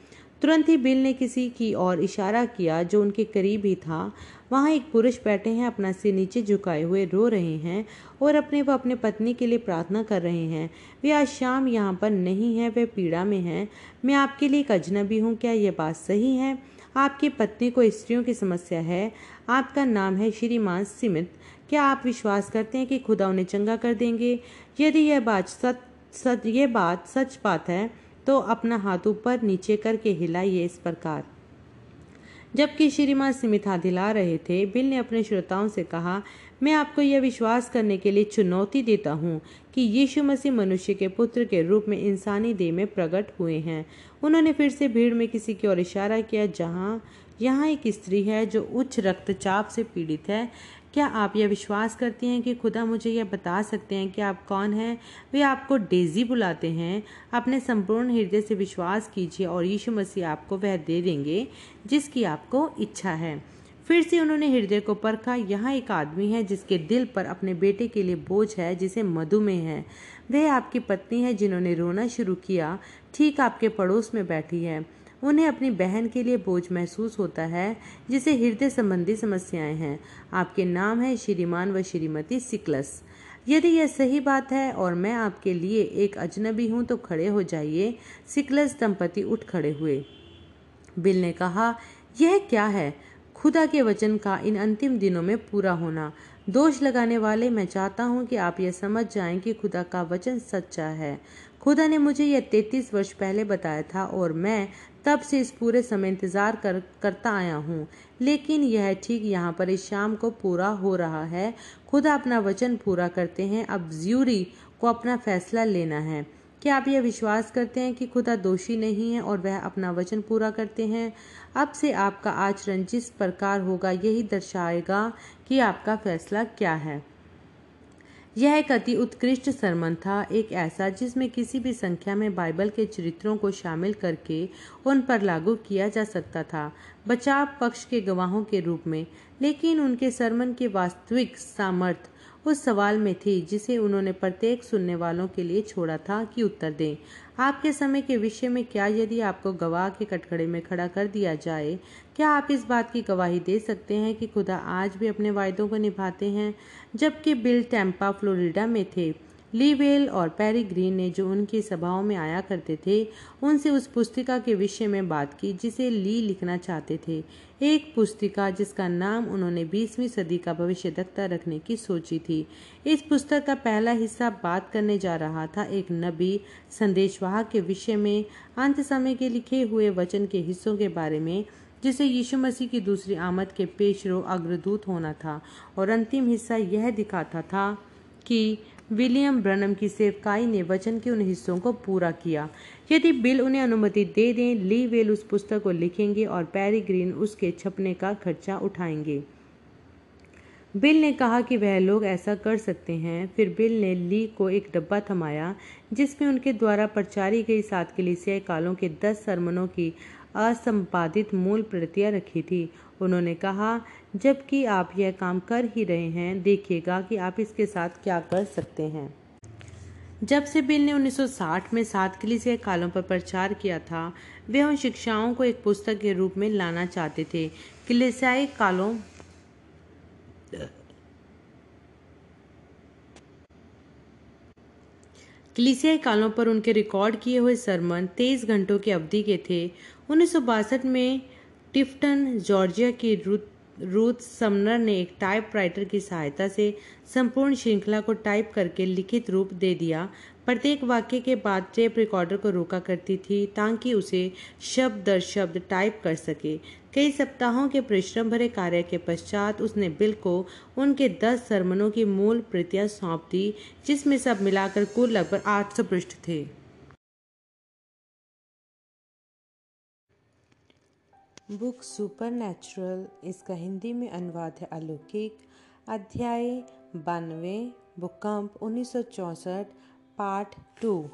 तुरंत ही बिल ने किसी की ओर इशारा किया, जो उनके करीब ही था। वहाँ एक पुरुष बैठे हैं, अपना सिर नीचे झुकाए हुए रो रहे हैं और अपने व अपने पत्नी के लिए प्रार्थना कर रहे हैं। वे आज शाम यहाँ पर नहीं है, वे पीड़ा में हैं। मैं आपके लिए एक अजनबी हूँ, क्या यह बात सही है? आपकी पत्नी को स्त्रियों की समस्या है। आपका नाम है श्रीमान सिमित। क्या आप विश्वास करते हैं कि खुदा उन्हें चंगा कर देंगे? यदि यह बात सच सच ये बात सच बात है तो अपना हाथ ऊपर नीचे करके हिलाइए इस प्रकार। जबकि श्रीमान सिमित दिला रहे थे, बिल ने अपने श्रोताओं से कहा, मैं आपको यह विश्वास करने के लिए चुनौती देता हूँ कि यीशु मसीह मनुष्य के पुत्र के रूप में इंसानी देह में प्रकट हुए हैं। उन्होंने फिर से भीड़ में किसी की ओर इशारा किया, जहाँ, यहाँ एक स्त्री है जो उच्च रक्तचाप से पीड़ित है। क्या आप यह विश्वास करती हैं कि खुदा मुझे यह बता सकते हैं कि आप कौन हैं? वे आपको डेजी बुलाते हैं। अपने संपूर्ण हृदय से विश्वास कीजिए और यीशु मसीह आपको वह दे देंगे, जिसकी आपको इच्छा है। फिर से उन्होंने हृदय को परखा, यहाँ एक आदमी है जिसके दिल पर अपने बेटे के लिए बोझ है, जिसे मधुमेह है। वह आपकी पत्नी है जिन्होंने रोना शुरू किया, ठीक आपके पड़ोस में बैठी है। उन्हें अपनी बहन के लिए बोझ महसूस होता है, जिसे हृदय संबंधी समस्याएँ हैं। आपके नाम है श्रीमान व श्रीमती सिकलस। यदि यह सही बात है और मैं आपके लिए एक अजनबी हूँ तो खड़े हो जाइए। सिकलस दंपति उठ खड़े हुए। बिल ने कहा, यह क्या है? खुदा के वचन का इन अंतिम दिनों में पूरा होना। दोष लगाने वाले, मैं चाहता हूँ कि आप यह समझ जाएँ कि खुदा का वचन सच्चा है। खुदा ने मुझे यह तैतीस वर्ष पहले बताया था और मैं तब से इस पूरे समय इंतज़ार कर, करता आया हूँ। लेकिन यह ठीक यहाँ पर इस शाम को पूरा हो रहा है। खुदा अपना वचन पूरा करते हैं। अब ज्यूरी को अपना फैसला लेना है। क्या आप यह विश्वास करते हैं कि खुदा दोषी नहीं है और वह अपना वचन पूरा करते हैं? अब से आपका आचरण जिस प्रकार होगा यही दर्शाएगा कि आपका फैसला क्या है। यह एक अति उत्कृष्ट सरमन था, एक ऐसा जिसमें किसी भी संख्या में बाइबल के चरित्रों को शामिल करके उन पर लागू किया जा सकता था, बचाव पक्ष के गवाहों के रूप में। लेकिन उनके सरमन के वास्तविक सामर्थ्य उस सवाल में थी जिसे उन्होंने प्रत्येक सुनने वालों के लिए छोड़ा था कि उत्तर दें। आपके समय के विषय में क्या यदि आपको गवाह के कटखड़े में खड़ा कर दिया जाए, क्या आप इस बात की गवाही दे सकते हैं कि खुदा आज भी अपने वायदों को निभाते हैं? जबकि बिल टेम्पा, फ्लोरिडा में थे। लीवेल और पैरी ग्रीन ने जो उनकी सभाओं में आया करते थे, उनसे उस पुस्तिका के विषय में बात की, जिसे ली लिखना चाहते थे। एक पुस्तिका जिसका नाम उन्होंने 20वीं सदी का भविष्य दख्ता रखने की सोची थी। इस पुस्तक का पहला हिस्सा बात करने जा रहा था एक नबी संदेशवाहक के विषय में, अंत समय के लिखे हुए वचन के हिस्सों के बारे में, जिसे यीशु मसीह की दूसरी आमद के पेशरो अग्रदूत होना था। और अंतिम हिस्सा यह दिखाता था कि विलियम ब्रनम की सेवकाई ने वचन के उन हिस्सों को पूरा किया। यदि बिल उन्हें अनुमति दे दें, ली वेल उस पुस्तक को लिखेंगे और पैरी ग्रीन उसके छपने का खर्चा उठाएँगे। बिल ने कहा कि वह लोग ऐसा कर सकते हैं। फिर बिल ने ली को एक डब्बा थमाया, जिसमें उनके द्वारा प्रचारी गई सात कलिसियाई कालों के दस सरमनों की असंपादित मूल प्रतियाँ रखी थी। उन्होंने कहा, जबकि आप यह काम कर ही रहे हैं, देखिएगा कि आप इसके साथ क्या कर सकते हैं। जब से बिल ने 1960 में सात कलिसिया कालों पर प्रचार किया था, वे उन शिक्षाओं को एक पुस्तक के रूप में लाना चाहते थे। कलिसियाई कालों कलिसियाई कालों पर उनके रिकॉर्ड किए हुए सरमन तेईस घंटों की अवधि के थे। उन्नीस सौ बासठ में टिफ्टन जॉर्जिया की रूथ समनर ने एक टाइपराइटर की सहायता से संपूर्ण श्रृंखला को टाइप करके लिखित रूप दे दिया। प्रत्येक वाक्य के बाद टेप रिकॉर्डर को रोका करती थी ताकि उसे शब्द दर शब्द टाइप कर सके। कई सप्ताहों के परिश्रम भरे कार्य के पश्चात उसने बिल को उनके दस सरमनों की मूल प्रतियाँ सौंप दी, जिसमें सब मिलाकर कुल लगभग आठ सौ पृष्ठ थे। बुक सुपर नेचुरल इसका हिंदी में अनुवाद है अलौकिक, अध्याय बानवे, भूकंप उन्नीस पार्ट टू।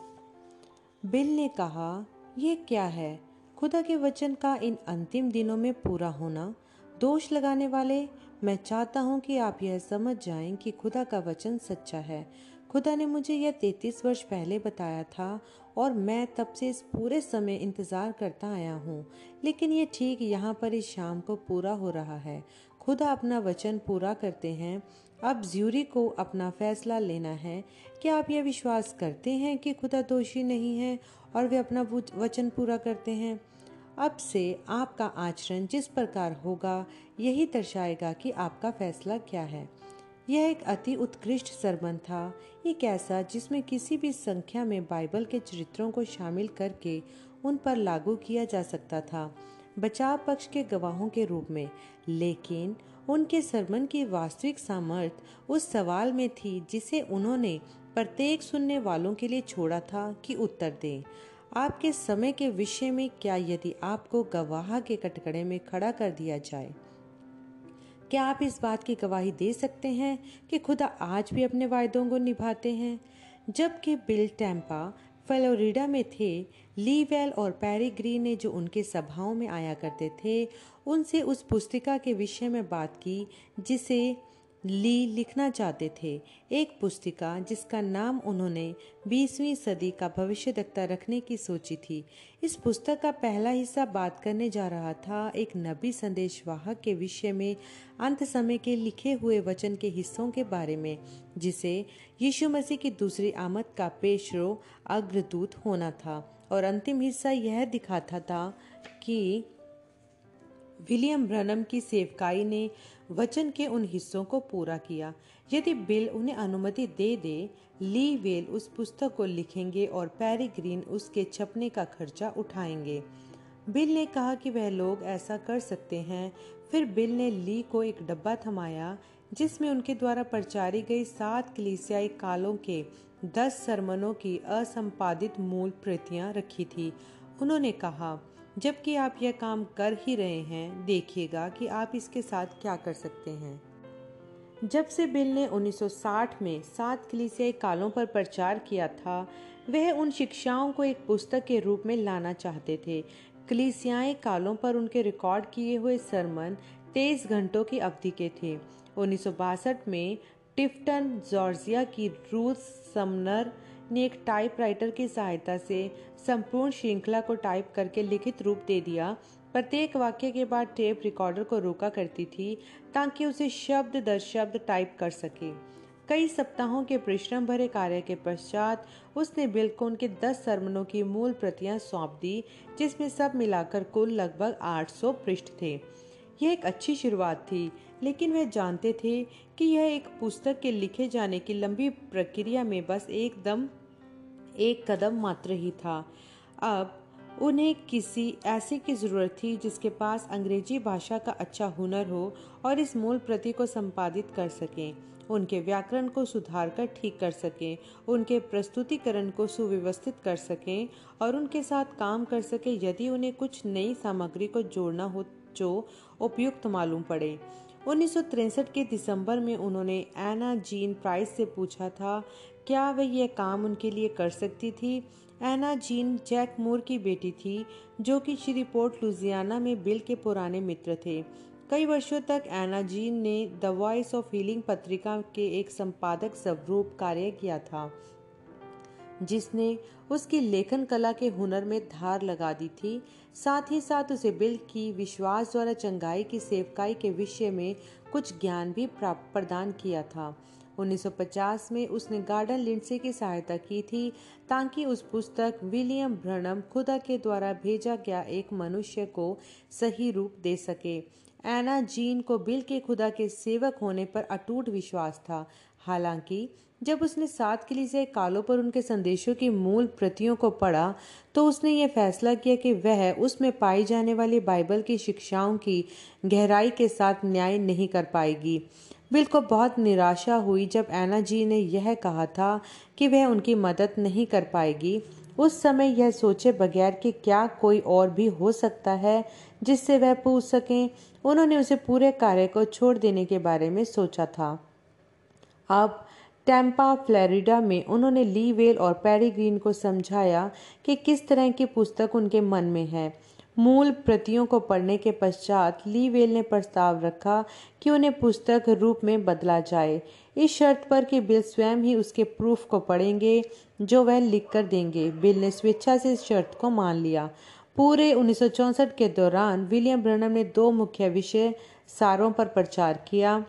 बिल ने कहा यह क्या है? खुदा के वचन का इन अंतिम दिनों में पूरा होना? दोष लगाने वाले? मैं चाहता हूँ कि आप यह समझ जाएँ कि खुदा का वचन सच्चा है। खुदा ने मुझे यह तैतीस वर्ष पहले बताया था और मैं तब से इस पूरे समय इंतज़ार करता आया हूँ। लेकिन ये ठीक यहाँ पर इस शाम को पूरा हो रहा है। खुदा अपना वचन पूरा करते हैं। अब ज्यूरी को अपना फैसला लेना है। क्या आप यह विश्वास करते हैं कि खुदा दोषी नहीं है और वे अपना वचन पूरा करते हैं? अब से आपका आचरण जिस प्रकार होगा, यही दर्शाएगा कि आपका फैसला क्या है। यह एक अति उत्कृष्ट सरमन था। एक ऐसा जिसमें किसी भी संख्या में बाइबल के चरित्रों को शामिल करके उन पर लागू किया जा सकता था, बचाव पक्ष के गवाहों के रूप में। लेकिन उनके सरमन की वास्तविक सामर्थ उस सवाल में थी जिसे उन्होंने प्रत्येक सुनने वालों के लिए छोड़ा था कि उत्तर दें। आपके समय के विषय में क्या यदि आपको गवाह के कटकड़े में खड़ा कर दिया जाए क्या आप इस बात की गवाही दे सकते हैं कि खुदा आज भी अपने वायदों को निभाते हैं? जबकि बिल टैंपा फ्लोरिडा में थे, लीवेल और पैरी ग्रीन ने जो उनके सभाओं में आया करते थे, उनसे उस पुस्तिका के विषय में बात की, जिसे ली लिखना चाहते थे। एक पुस्तिका जिसका नाम उन्होंने 20वीं सदी का भविष्य दक्ता रखने की सोची थी। इस पुस्तक का पहला हिस्सा बात करने जा रहा था एक नबी संदेश वाहक के विषय में अंत समय के लिखे हुए वचन के हिस्सों के बारे में, जिसे यीशु मसीह की दूसरी आमद का पेशरो अग्रदूत होना था। और अंतिम हिस्सा यह दिखाता था कि विलियम ब्रनम की सेवकाई ने वचन के उन हिस्सों को पूरा किया। यदि बिल उन्हें अनुमति दे दे, ली वेल उस पुस्तक को लिखेंगे और पैरी ग्रीन उसके छपने का खर्चा उठाएँगे। बिल ने कहा कि वह लोग ऐसा कर सकते हैं। फिर बिल ने ली को एक डब्बा थमाया, जिसमें उनके द्वारा प्रचारी गई सात कलीसियाई कालों के दस सरमनों की असंपादित मूल प्रतियाँ रखी थी। उन्होंने कहा जबकि आप यह काम कर ही रहे हैं, देखिएगा कि आप इसके साथ क्या कर सकते हैं। जब से बिल ने 1960 में सात कलीसियाई कालों पर प्रचार किया था, वह उन शिक्षाओं को एक पुस्तक के रूप में लाना चाहते थे। कलीसियाई कालों पर उनके रिकॉर्ड किए हुए सरमन तेईस घंटों की अवधि के थे। उन्नीस सौ बासठ में टिफ्टन, जॉर्जिया की रूथ समनर ने एक टाइपराइटर की सहायता से संपूर्ण श्रृंखला को टाइप करके लिखित रूप दे दिया। प्रत्येक वाक्य के बाद टेप रिकॉर्डर को रोका करती थी ताकि उसे शब्द दर शब्द टाइप कर सके। कई सप्ताहों के परिश्रम भरे कार्य के पश्चात उसने बिल को उनके दस सरमनों की मूल प्रतियाँ सौंप दी, जिसमें सब मिलाकर कुल लगभग 800 पृष्ठ थे। यह एक अच्छी शुरुआत थी, लेकिन वे जानते थे कि यह एक पुस्तक के लिखे जाने की लंबी प्रक्रिया में बस एकदम एक कदम मात्र ही था। अब उन्हें किसी ऐसे की ज़रूरत थी जिसके पास अंग्रेज़ी भाषा का अच्छा हुनर हो और इस मूल प्रति को संपादित कर सकें, उनके व्याकरण को सुधार कर ठीक कर सकें, उनके प्रस्तुतिकरण को सुव्यवस्थित कर सकें और उनके साथ काम कर सकें यदि उन्हें कुछ नई सामग्री को जोड़ना हो जो उपयुक्त मालूम पड़े। उन्नीस के दिसंबर में उन्होंने एना जीन प्राइस से पूछा था क्या वह यह काम उनके लिए कर सकती थी? एना जीन जैक मूर की बेटी थी, जो कि श्री पोर्ट लुजियाना में बिल के पुराने मित्र थे। कई वर्षों तक एना जीन ने द वॉइस ऑफ़ हीलिंग पत्रिका के एक संपादक स्वरूप कार्य किया था, जिसने उसकी लेखन कला के हुनर में धार लगा दी थी। साथ ही साथ उसे बिल की विश्वास द्वारा चंगाई की सेवकाई के विषय में कुछ ज्ञान भी प्रदान किया था। 1950 में उसने गार्डन लिंडसे की सहायता की थी, ताकि उस पुस्तक विलियम ब्रनम खुदा के द्वारा भेजा गया एक मनुष्य को सही रूप दे सके। एना जीन को बिल के खुदा के सेवक होने पर अटूट विश्वास था। हालाँकि, जब उसने सात से कालों पर उनके संदेशों की मूल प्रतियों को पढ़ा तो उसने ये फैसला किया कि वह उसमें पाई जाने वाली बाइबल की शिक्षाओं की गहराई के साथ न्याय नहीं कर पाएगी। बिल को बहुत निराशा हुई जब एना जी ने यह कहा था कि वह उनकी मदद नहीं कर पाएगी। उस समय यह सोचे बगैर कि क्या कोई और भी हो सकता है जिससे वह पूछ सकें। उन्होंने उसे पूरे कार्य को छोड़ देने के बारे में सोचा था। अब टैम्पा, फ्लोरिडा में उन्होंने ली वेल और पैरी ग्रीन को समझाया कि किस तरह की पुस्तक उनके मन में है। मूल प्रतियों को पढ़ने के पश्चात ली वेल ने प्रस्ताव रखा कि उन्हें पुस्तक रूप में बदला जाए। इस शर्त पर कि बिल स्वयं ही उसके प्रूफ को पढ़ेंगे, जो वह लिख कर देंगे। बिल ने स्वेच्छा से इस शर्त को मान लिया। पूरे उन्नीस के दौरान विलियम ब्रनम ने दो मुख्य विषय सारों पर प्रचार किया।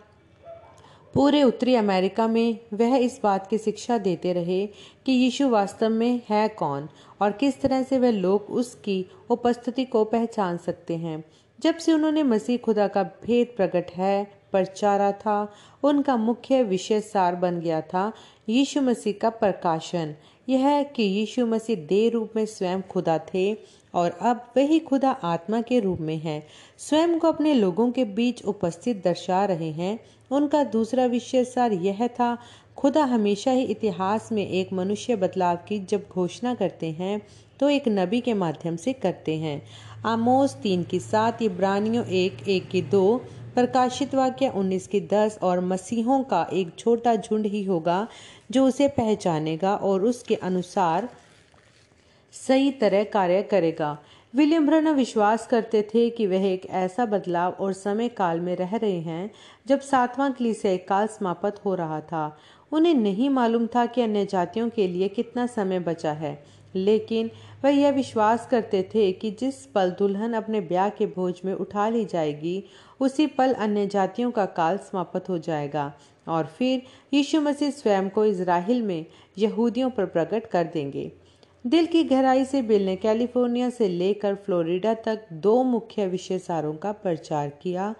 पूरे उत्तरी अमेरिका में वह इस बात की शिक्षा देते रहे कि यीशु वास्तव में है कौन और किस तरह से वह लोग उसकी उपस्थिति को पहचान सकते हैं। जब से उन्होंने मसीह खुदा का भेद प्रकट है, प्रचारा था, उनका मुख्य विषय सार बन गया था, यीशु मसीह का प्रकाशन। यह कि यीशु मसीह देह रूप में स्वयं खुदा थे और अब वही खुदा आत्मा के रूप में है। स्वयं को अपने लोगों के बीच उपस्थित दर्शा रहे हैं। उनका दूसरा विषय सार यह था, खुदा हमेशा ही इतिहास में एक मनुष्य बदलाव की जब घोषणा करते हैं तो एक नबी के माध्यम से करते हैं। आमोस तीन की सात, इब्रानियों एक एक की दो, प्रकाशित वाक्य उन्नीस की दस और मसीहों का एक छोटा झुंड ही होगा, जो उसे पहचानेगा और उसके अनुसार सही तरह कार्य करेगा। विलियम ब्रना विश्वास करते थे कि वह एक ऐसा बदलाव और समय काल में रह रहे हैं जब सातवां कलीसिया काल समाप्त हो रहा था। उन्हें नहीं मालूम था कि अन्य जातियों के लिए कितना समय बचा है, लेकिन वह यह विश्वास करते थे कि जिस पल दुल्हन अपने ब्याह के भोज में उठा ली जाएगी, उसी पल अन्य जातियों का काल समाप्त हो जाएगा और फिर यीशु मसीह स्वयं को इसराइल में यहूदियों पर प्रकट कर देंगे। दिल की गहराई से बिल ने कैलिफ़ोर्निया से लेकर फ्लोरिडा तक दो मुख्य विषय सारों का प्रचार किया।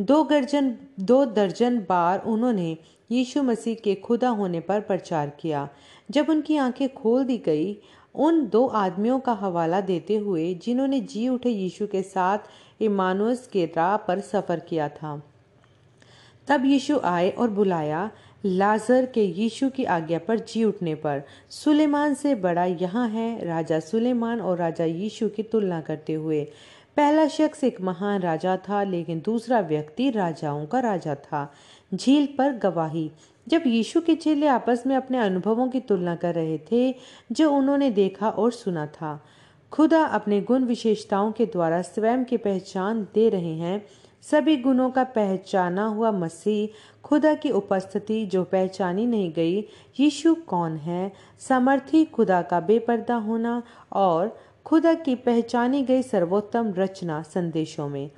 दो गर्जन, दो दर्जन बार उन्होंने यीशु मसीह के खुदा होने पर प्रचार किया। जब उनकी आँखें खोल दी गई, उन दो आदमियों का हवाला देते हुए जिन्होंने जी उठे यीशु के साथ इमानुस के राह पर सफ़र किया था। तब यीशु आए और बुलाया लाजर के यीशु की आज्ञा पर जी उठने पर। सुलेमान से बड़ा यहाँ है, राजा सुलेमान और राजा यीशु की तुलना करते हुए। पहला शख्स एक महान राजा था, लेकिन दूसरा व्यक्ति राजाओं का राजा था। झील पर गवाही। जब यीशु के चेले आपस में अपने अनुभवों की तुलना कर रहे थे, जो उन्होंने देखा और सुना था, खुदा अपने गुण विशेषताओं के द्वारा स्वयं की पहचान दे रहे हैं सभी गुणों का पहचाना हुआ मसीह, खुदा की उपस्थिति जो पहचानी नहीं गई, यीशु कौन है? समर्थी खुदा का बेपर्दा होना और खुदा की पहचानी गई सर्वोत्तम रचना संदेशों में।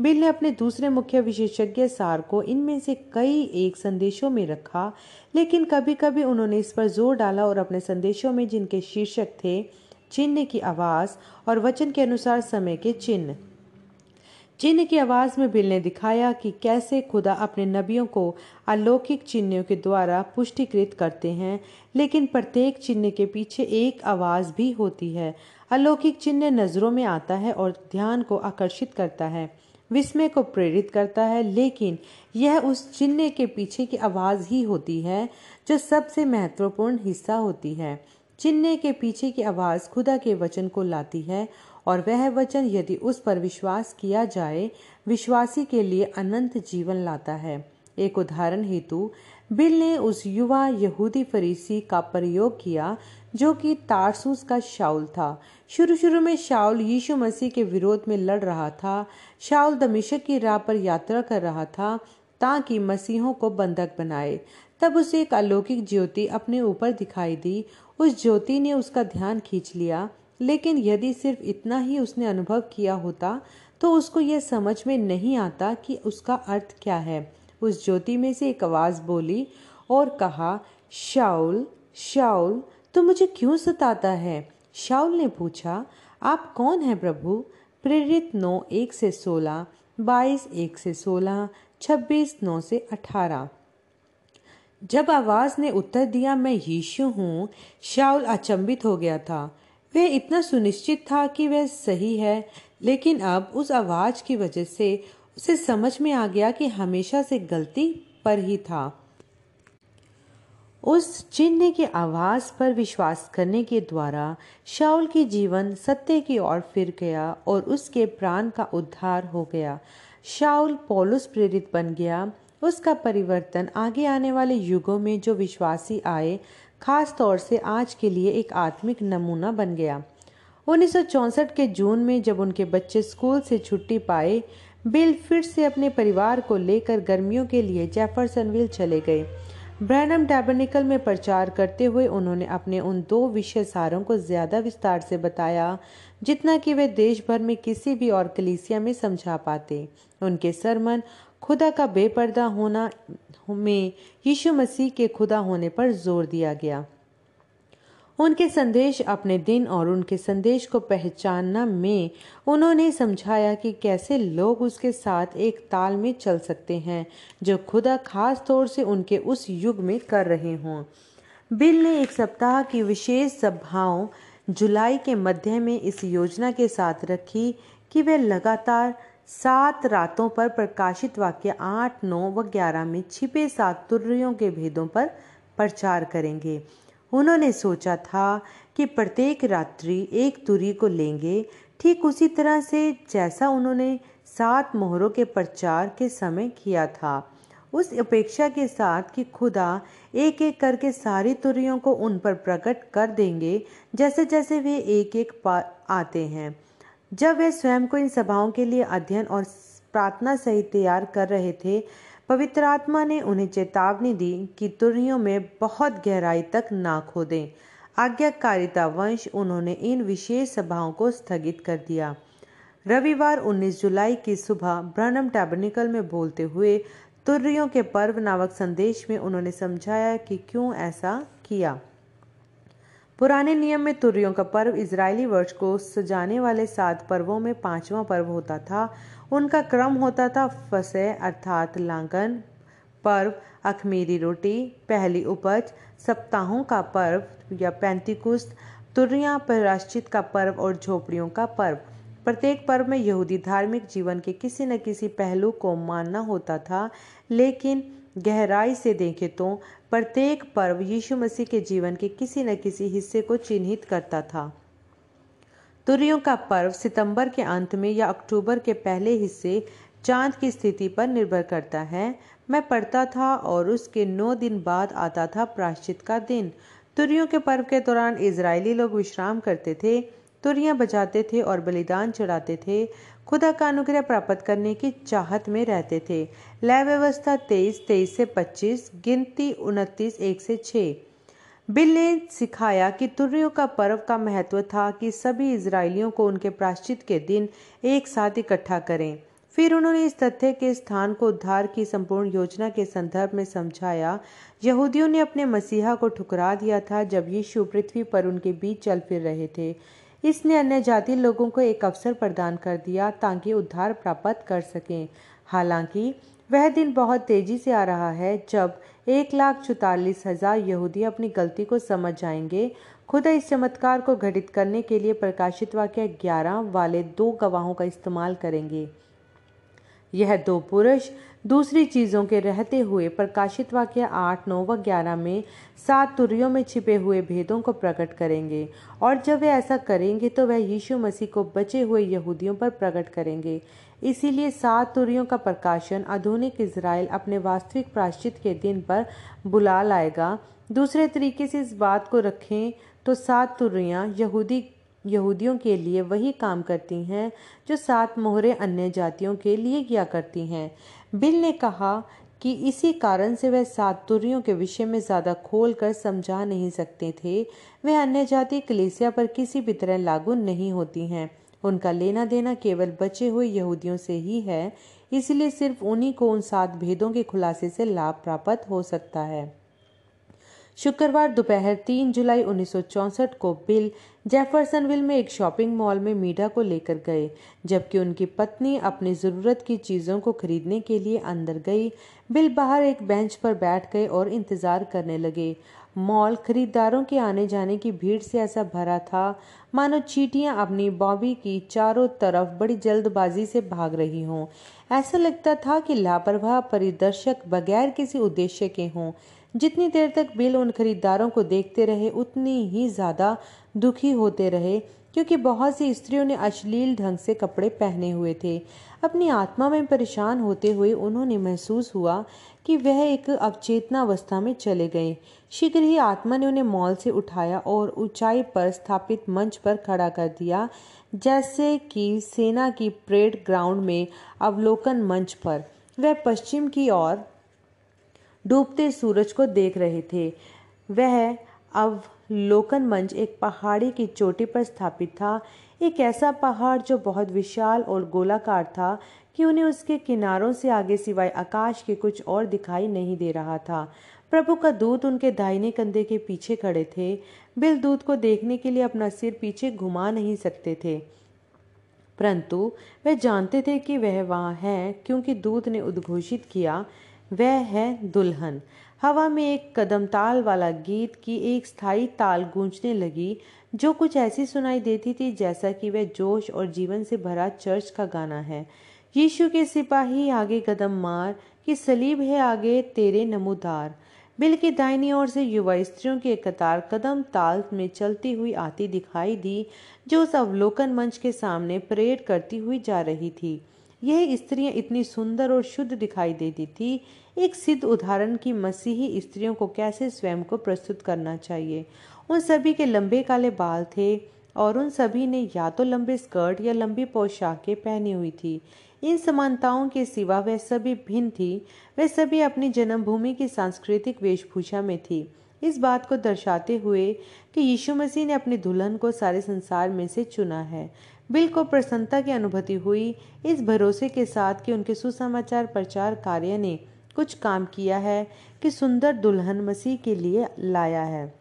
बिल ने अपने दूसरे मुख्य विशेषज्ञ सार को इनमें से कई एक संदेशों में रखा, लेकिन कभी कभी उन्होंने इस पर ज़ोर डाला और अपने संदेशों में जिनके शीर्षक थे, चिन्ह की आवाज़ और वचन के अनुसार समय के चिन्ह। चिन्ह की आवाज़ में बिल ने दिखाया कि कैसे खुदा अपने नबियों को अलौकिक चिन्हों के द्वारा पुष्टिकृत करते हैं, लेकिन प्रत्येक चिन्ह के पीछे एक आवाज़ भी होती है। अलौकिक चिन्ह नज़रों में आता है और ध्यान को आकर्षित करता है, विस्मय को प्रेरित करता है, लेकिन यह उस चिन्ह के पीछे की आवाज़ ही होती है जो सबसे महत्वपूर्ण हिस्सा होती है। चिन्ह के पीछे की आवाज़ खुदा के वचन को लाती है और वह वचन यदि उस पर विश्वास किया जाए, विश्वासी के लिए अनंत जीवन लाता है। एक उदाहरण हेतु, बिल ने उस युवा यहूदी फरीसी का प्रयोग किया, जो कि तारसूस का शाउल था। शुरू शुरू में शाउल यीशु मसीह के विरोध में लड़ रहा था। शाउल दमिशक की राह पर यात्रा कर रहा था, ताकि मसीहों को बंधक बनाए। तब उसे एक अलौकिक ज्योति अपने ऊपर दिखाई दी। उस ज्योति ने उसका ध्यान खींच लिया। लेकिन यदि सिर्फ़ इतना ही उसने अनुभव किया होता तो उसको यह समझ में नहीं आता कि उसका अर्थ क्या है। उस ज्योति में से एक आवाज़ बोली और कहा शाउल शाउल तो मुझे क्यों सताता है? शाउल ने पूछा, आप कौन हैं प्रभु? प्रेरित नौ एक से सोलह, बाईस एक से सोलह, छब्बीस नौ से अठारह। जब आवाज़ ने उत्तर दिया, मैं यीशु हूँ शाउल अचंबित हो गया था। वह इतना सुनिश्चित था कि वह सही है, लेकिन अब उस आवाज़ की वजह से उसे समझ में आ गया कि हमेशा से गलती पर ही था। उस चिन्ह की आवाज़ पर विश्वास करने के द्वारा शाउल की जीवन सत्य की ओर फिर गया और उसके प्राण का उद्धार हो गया। शाउल पौलुस प्रेरित बन गया। उसका परिवर्तन आगे आने वाले युगों में जो विश्वासी आए खास तौर से आज के लिए एक आत्मिक नमूना बन गया। उन्नीस के जून में जब उनके बच्चे स्कूल से छुट्टी पाए, बिल फिर से अपने परिवार को लेकर गर्मियों के लिए जेफरसनविल चले गए। ब्रैनम टैबरनिकल में प्रचार करते हुए उन्होंने अपने उन दो विषय सारों को ज़्यादा विस्तार से बताया, जितना कि वे देश भर में किसी भी और कलीसिया में समझा पाते। उनके सरमन खुदा का बेपर्दा होना में यीशु मसीह के खुदा होने पर ज़ोर दिया गया। उनके संदेश अपने दिन और उनके संदेश को पहचानना में उन्होंने समझाया कि कैसे लोग उसके साथ एक ताल में चल सकते हैं, जो खुदा खास तौर से उनके उस युग में कर रहे हों। बिल ने एक सप्ताह की विशेष सभाओं जुलाई के मध्य में इस योजना के साथ रखी कि वे लगातार सात रातों पर प्रकाशित वाक्य आठ, नौ व ग्यारह में छिपे सात तुर्रियों के भेदों पर प्रचार करेंगे। उन्होंने सोचा था कि प्रत्येक रात्रि एक तुरी को लेंगे। ठीक उसी तरह से जैसा उन्होंने सात मोहरों के प्रचार के समय किया था। उस अपेक्षा के साथ कि खुदा एक एक करके सारी तुरियों को उन पर प्रकट कर देंगे जैसे जैसे वे एक एक आते हैं। जब वे स्वयं को इन सभाओं के लिए अध्ययन और प्रार्थना सहित तैयार कर रहे थे, पवित्र आत्मा ने उन्हें चेतावनी दी कि तुरहियों में बहुत गहराई तक ना खोदें। आज्ञाकारिता वंश उन्होंने इन विशेष सभाओं को स्थगित कर दिया। रविवार 19 जुलाई की सुबह ब्रनम टैबनिकल में बोलते हुए तुर्रियों के पर्व नामक संदेश में उन्होंने समझाया कि क्यों ऐसा किया। पुराने नियम में तुर्रियों का पर्व इजरायली वर्ष को सजाने वाले सात पर्वों में पांचवा पर्व होता था। उनका क्रम होता था फसे अर्थात लांगन पर्व, अखमीरी रोटी, पहली उपज, सप्ताहों का पर्व या पैंतीकुस्त, तुरिया प्राश्चित का पर्व और झोपड़ियों का पर्व। प्रत्येक पर्व में यहूदी धार्मिक जीवन के किसी न किसी पहलू को मानना होता था, लेकिन गहराई से देखें तो प्रत्येक पर्व यीशु मसीह के जीवन के किसी न किसी हिस्से को चिन्हित करता था। तुरियों का पर्व सितंबर के अंत में या अक्टूबर के पहले हिस्से चाँद की स्थिति पर निर्भर करता है। मैं पढ़ता था और उसके नौ दिन बाद आता था प्राश्चित का दिन। तुरियों के पर्व के दौरान इजरायली लोग विश्राम करते थे, तुरियाँ बजाते थे और बलिदान चढ़ाते थे। खुदा का अनुग्रह प्राप्त करने की चाहत में रहते थे। लय व्यवस्था तेईस तेईस से पच्चीस, गिनती उनतीस, एक से छः बिल ने सिखाया कि तुर्रियों का पर्व का महत्व था कि सभी इसराइलियों को उनके प्राश्चित के दिन एक साथ इकट्ठा करें। फिर उन्होंने इस तथ्य के स्थान को उद्धार की संपूर्ण योजना के संदर्भ में समझाया। यहूदियों ने अपने मसीहा को ठुकरा दिया था जब यीशु पृथ्वी पर उनके बीच चल फिर रहे थे। इसने अन्य जाति लोगों को एक अवसर प्रदान कर दिया ताकि उद्धार प्राप्त कर सकें। हालाँकि वह दिन बहुत तेज़ी से आ रहा है जब एक लाख चौतालीस हज़ार यहूदी अपनी गलती को समझ जाएँगे। खुदा इस चमत्कार को घटित करने के लिए प्रकाशित वाक्य ग्यारह वाले दो गवाहों का इस्तेमाल करेंगे। यह दो पुरुष दूसरी चीज़ों के रहते हुए प्रकाशित वाक्य आठ, नौ व ग्यारह में सात तुरियों में छिपे हुए भेदों को प्रकट करेंगे और जब वे ऐसा करेंगे तो वह यीशु मसीह को बचे हुए यहूदियों पर प्रकट करेंगे। इसीलिए सात तुरियों का प्रकाशन आधुनिक इसराइल अपने वास्तविक प्राश्चित के दिन पर बुला लाएगा। दूसरे तरीके से इस बात को रखें तो सात तुरियाँ यहूदी, यहूदियों के लिए वही काम करती हैं जो सात मोहरे अन्य जातियों के लिए किया करती हैं। बिल ने कहा कि इसी कारण से वह सात तुरियों के विषय में ज़्यादा खोल कर समझा नहीं सकते थे। वे अन्य जाति कलेसिया पर किसी भी तरह लागू नहीं होती हैं। उनका लेना देना केवल बचे हुए यहूदियों से ही है, इसलिए सिर्फ़ उन्हीं को उन सात भेदों के खुलासे से लाभ प्राप्त हो सकता है। शुक्रवार दोपहर तीन जुलाई उन्नीस को बिल जेफरसनविल में एक शॉपिंग मॉल में मीडा को लेकर गए, जबकि उनकी पत्नी अपनी ज़रूरत की चीज़ों को खरीदने के लिए अंदर गई। बिल बाहर एक बेंच पर बैठ गए और इंतज़ार करने लगे। मॉल खरीदारों के आने जाने की भीड़ से ऐसा भरा था। मानो चीटियाँ अपनी बॉबी की चारों तरफ़ बड़ी जल्दबाजी से भाग रही हों। ऐसा लगता था कि लापरवाह परिदर्शक बगैर किसी उद्देश्य के हों। जितनी देर तक बिल उन खरीदारों को देखते रहे, उतनी ही ज़्यादा दुखी होते रहे, क्योंकि बहुत सी स्त्रियों ने अश्लील ढंग से कपड़े पहने हुए थे। अपनी आत्मा में परेशान होते हुए उन्होंने महसूस हुआ कि वह एक अवचेतना अवस्था में चले गए। शीघ्र ही आत्मा ने उन्हें मॉल से उठाया और ऊंचाई पर स्थापित मंच पर खड़ा कर दिया, जैसे कि सेना की परेड ग्राउंड में अवलोकन मंच पर। वह पश्चिम की ओर डूबते सूरज को देख रहे थे। वह अवलोकन मंच एक पहाड़ी की चोटी पर स्थापित था। एक ऐसा पहाड़ जो बहुत विशाल और गोलाकार था कि उन्हें उसके किनारों से आगे सिवाय आकाश के कुछ और दिखाई नहीं दे रहा था। प्रभु का दूत उनके दाहिने कंधे के पीछे खड़े थे। बिल दूत को देखने के लिए अपना सिर पीछे घुमा नहीं सकते थे। परंतु वे जानते थे कि वह वहाँ है, क्योंकि दूत ने उद्घोषित किया, वह है दुल्हन। हवा में एक कदम ताल वाला गीत की एक स्थायी ताल गूंजने लगी, जो कुछ ऐसी सुनाई देती थी जैसा कि वह जोश और जीवन से भरा चर्च का गाना है। यीशु के सिपाही आगे कदम मार कि सलीब है आगे तेरे नमोदार। बिल की दाहिनी ओर से युवा स्त्रियों की कतार कदम ताल में चलती हुई आती दिखाई दी, जो उस अवलोकन मंच के सामने परेड करती हुई जा रही थी। यह स्त्रियाँ इतनी सुंदर और शुद्ध दिखाई देती थी। एक सिद्ध उदाहरण की मसीही स्त्रियों को कैसे स्वयं को प्रस्तुत करना चाहिए। उन सभी के लंबे काले बाल थे, और उन सभी ने या तो लंबे स्कर्ट या लंबी पोशाकें पहनी हुई थी। इन समानताओं के सिवा वह सभी भिन्न थी। वह सभी अपनी जन्मभूमि की सांस्कृतिक वेशभूषा में थी। इस बात को दर्शाते हुए कि यीशु मसीह ने अपनी दुल्हन को सारे संसार में से चुना है। बिल को प्रसन्नता की अनुभूति हुई। इस भरोसे के साथ कि उनके सुसमाचार प्रचार कार्य ने कुछ काम किया है कि सुंदर दुल्हन मसीह के लिए लाया है।